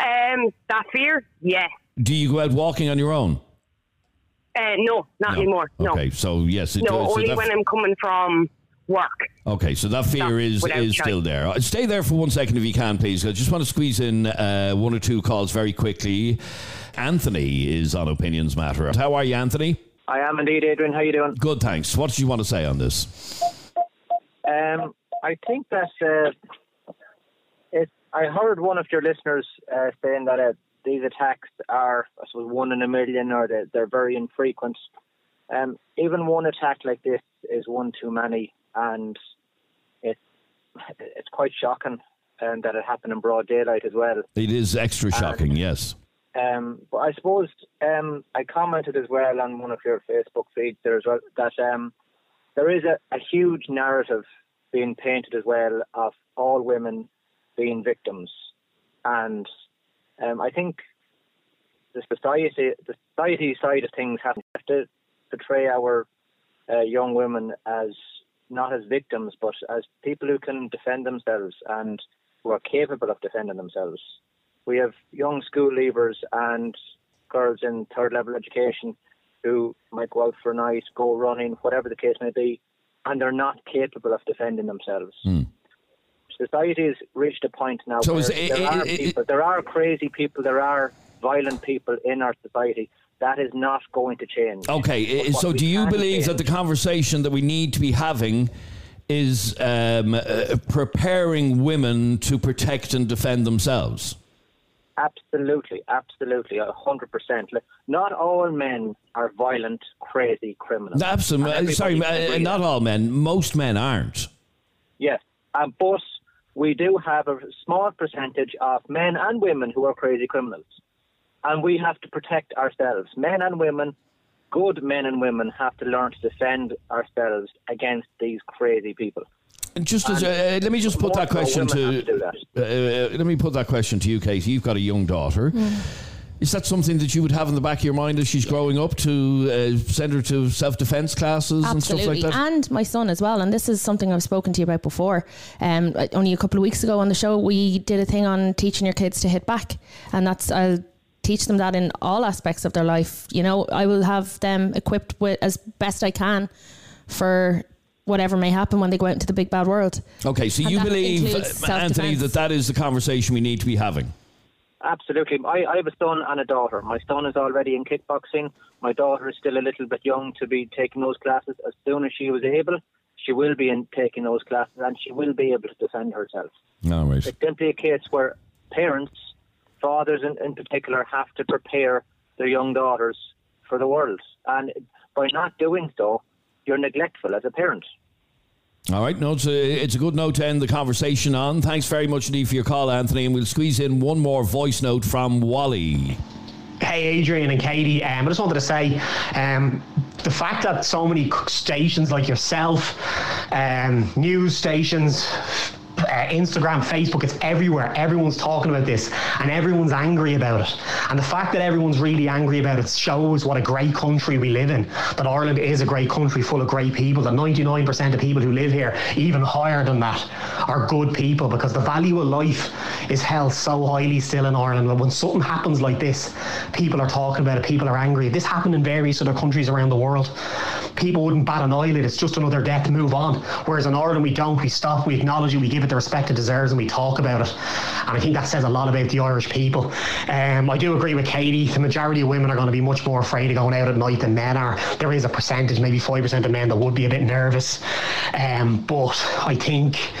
Um, that fear? Yeah. Do you go out walking on your own? Uh, no, not anymore. No. Okay, so yes, it no, does. So only that- when I'm coming from work. Okay, so that fear No, is without is choice. still there. Uh, Stay there for one second if you can, please. I just want to squeeze in uh, one or two calls very quickly. Anthony is on Opinions Matter. How are you, Anthony? I am indeed, Adrian. How are you doing? Good, thanks. What do you want to say on this? Um, I think that uh, it. I heard one of your listeners uh, saying that uh, these attacks are, I suppose, one in a million, or they're, they're very infrequent. Um, even one attack like this is one too many, and it's it's quite shocking um, that it happened in broad daylight as well. It is extra shocking, yes. Um, but I suppose um, I commented as well on one of your Facebook feeds there as well that um, there is a, a huge narrative being painted as well of all women being victims, and um, I think the society the society side of things have to portray our uh, young women as not as victims but as people who can defend themselves and who are capable of defending themselves. We have young school leavers and girls in third level education who might go out for a night, go running, whatever the case may be, and they're not capable of defending themselves. Society has reached a point now So where is it- there it- are it- people, there are crazy people, there are violent people in our society. That is not going to change. Okay, so do you believe that the conversation that we need to be having is um, uh, preparing women to protect and defend themselves? Absolutely, absolutely, a hundred percent. Not all men are violent, crazy criminals. Absolutely. Uh, Sorry, uh, not all men. Most men aren't. Yes, um, but we do have a small percentage of men and women who are crazy criminals, and we have to protect ourselves. Men and women, good men and women, have to learn to defend ourselves against these crazy people. And just as, And uh, let me just put that question to to that. uh, uh, let me put that question to you, Katie. You've got a young daughter. Is that something that you would have in the back of your mind as she's growing up to uh, send her to self defence classes and stuff like that? and my son as well. And this is something I've spoken to you about before. Um, only a couple of weeks ago on the show, we did a thing on teaching your kids to hit back, and that's I'll teach them that in all aspects of their life. You know, I will have them equipped with as best I can for whatever may happen when they go out into the big bad world. Okay, so And you believe, Anthony, that that is the conversation we need to be having? Absolutely. I, I have a son and a daughter. My son is already in kickboxing. My daughter is still a little bit young to be taking those classes. As soon as she was able, she will be in taking those classes and she will be able to defend herself. Right. It's simply a case where parents, fathers in, in particular, have to prepare their young daughters for the world. And by not doing so, you're neglectful as a parent. All right, no, it's a, it's a good note to end the conversation on. Thanks very much indeed for your call, Anthony, and we'll squeeze in one more voice note from Wally. Hey, Adrian and Katie. Um, I just wanted to say um, the fact that so many stations like yourself, um, news stations, uh, Instagram, Facebook, it's everywhere. Everyone's talking about this and everyone's angry about it. And the fact that everyone's really angry about it shows what a great country we live in. That Ireland is a great country full of great people. That 99% of people who live here, even higher than that, are good people because the value of life is held so highly still in Ireland. And when something happens like this, people are talking about it, people are angry. This happened in various other countries around the world. People wouldn't bat an eyelid. It's just another death, move on. Whereas in Ireland, we don't. We stop, we acknowledge it, we give it the respect it deserves, and we talk about it. And I think that says a lot about the Irish people. Um, I do agree with Katie. The majority of women are going to be much more afraid of going out at night than men are. There is a percentage, maybe 5% of men that would be a bit nervous. Um, but I think,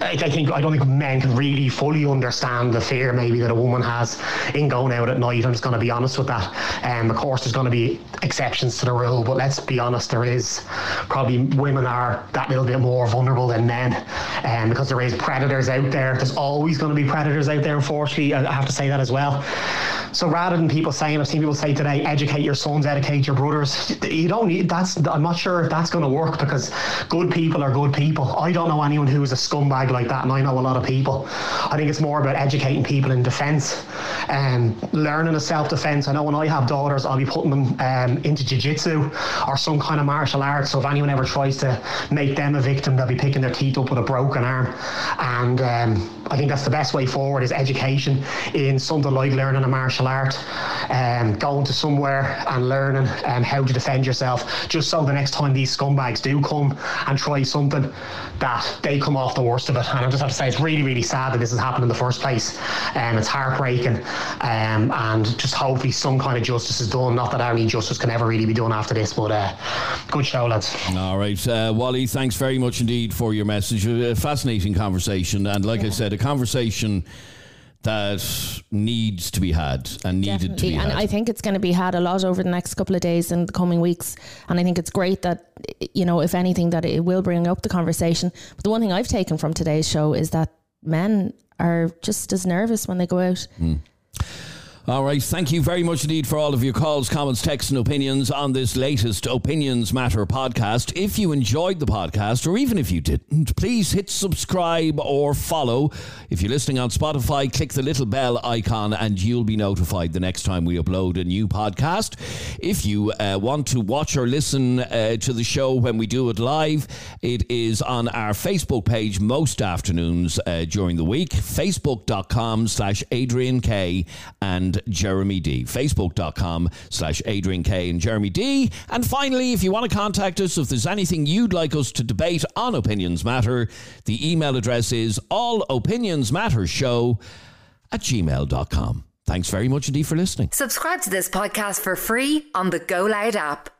I, think, I don't think men can really fully understand the fear maybe that a woman has in going out at night. I'm just going to be honest with that. Um, of course, there's going to be exceptions to the rule, but let's be honest, there is probably women are that little bit more vulnerable than men um, because there is predators out there. There's always going to be predators out there, unfortunately. I have to say that as well. So rather than people saying, I've seen people say today, educate your sons, educate your brothers. You don't need that's. I'm not sure if that's going to work because good people are good people. I don't know anyone who's a scumbag like that, and I know a lot of people. I think it's more about educating people in defence and um, learning a self defence. I know when I have daughters, I'll be putting them um, into jiu-jitsu or some kind of martial arts. So if anyone ever tries to make them a victim, they'll be picking their teeth up with a broken arm. And um, I think that's the best way forward is education in something like learning a martial art, um, going to somewhere and learning um, how to defend yourself, just so the next time these scumbags do come and try something, that they come off the worst of it. And I just have to say, it's really, really sad that this has happened in the first place. And um, it's heartbreaking. Um, and just hopefully some kind of justice is done. Not that any justice can ever really be done after this, but uh, good show, lads. All right. Uh, Wally, thanks very much indeed for your message. A fascinating conversation. And like yeah. I said, a conversation that needs to be had and needed Definitely. to be had. and had. I think it's going to be had a lot over the next couple of days and the coming weeks. And I think it's great that, you know, if anything, that it will bring up the conversation. But the one thing I've taken from today's show is that men are just as nervous when they go out. Mm. All right. Thank you very much indeed for all of your calls, comments, texts, and opinions on this latest Opinions Matter podcast. If you enjoyed the podcast, or even if you didn't, please hit subscribe or follow. If you're listening on Spotify, click the little bell icon and you'll be notified the next time we upload a new podcast. If you uh, want to watch or listen uh, to the show when we do it live, it is on our Facebook page most afternoons uh, during the week. Facebook.com slash Adrian K and Jeremy D. Facebook.com slash Adrian K and Jeremy D. And finally, if you want to contact us, if there's anything you'd like us to debate on Opinions Matter, the email address is allopinionsmattershow at gmail.com. Thanks very much indeed for listening. Subscribe to this podcast for free on the Go Loud app.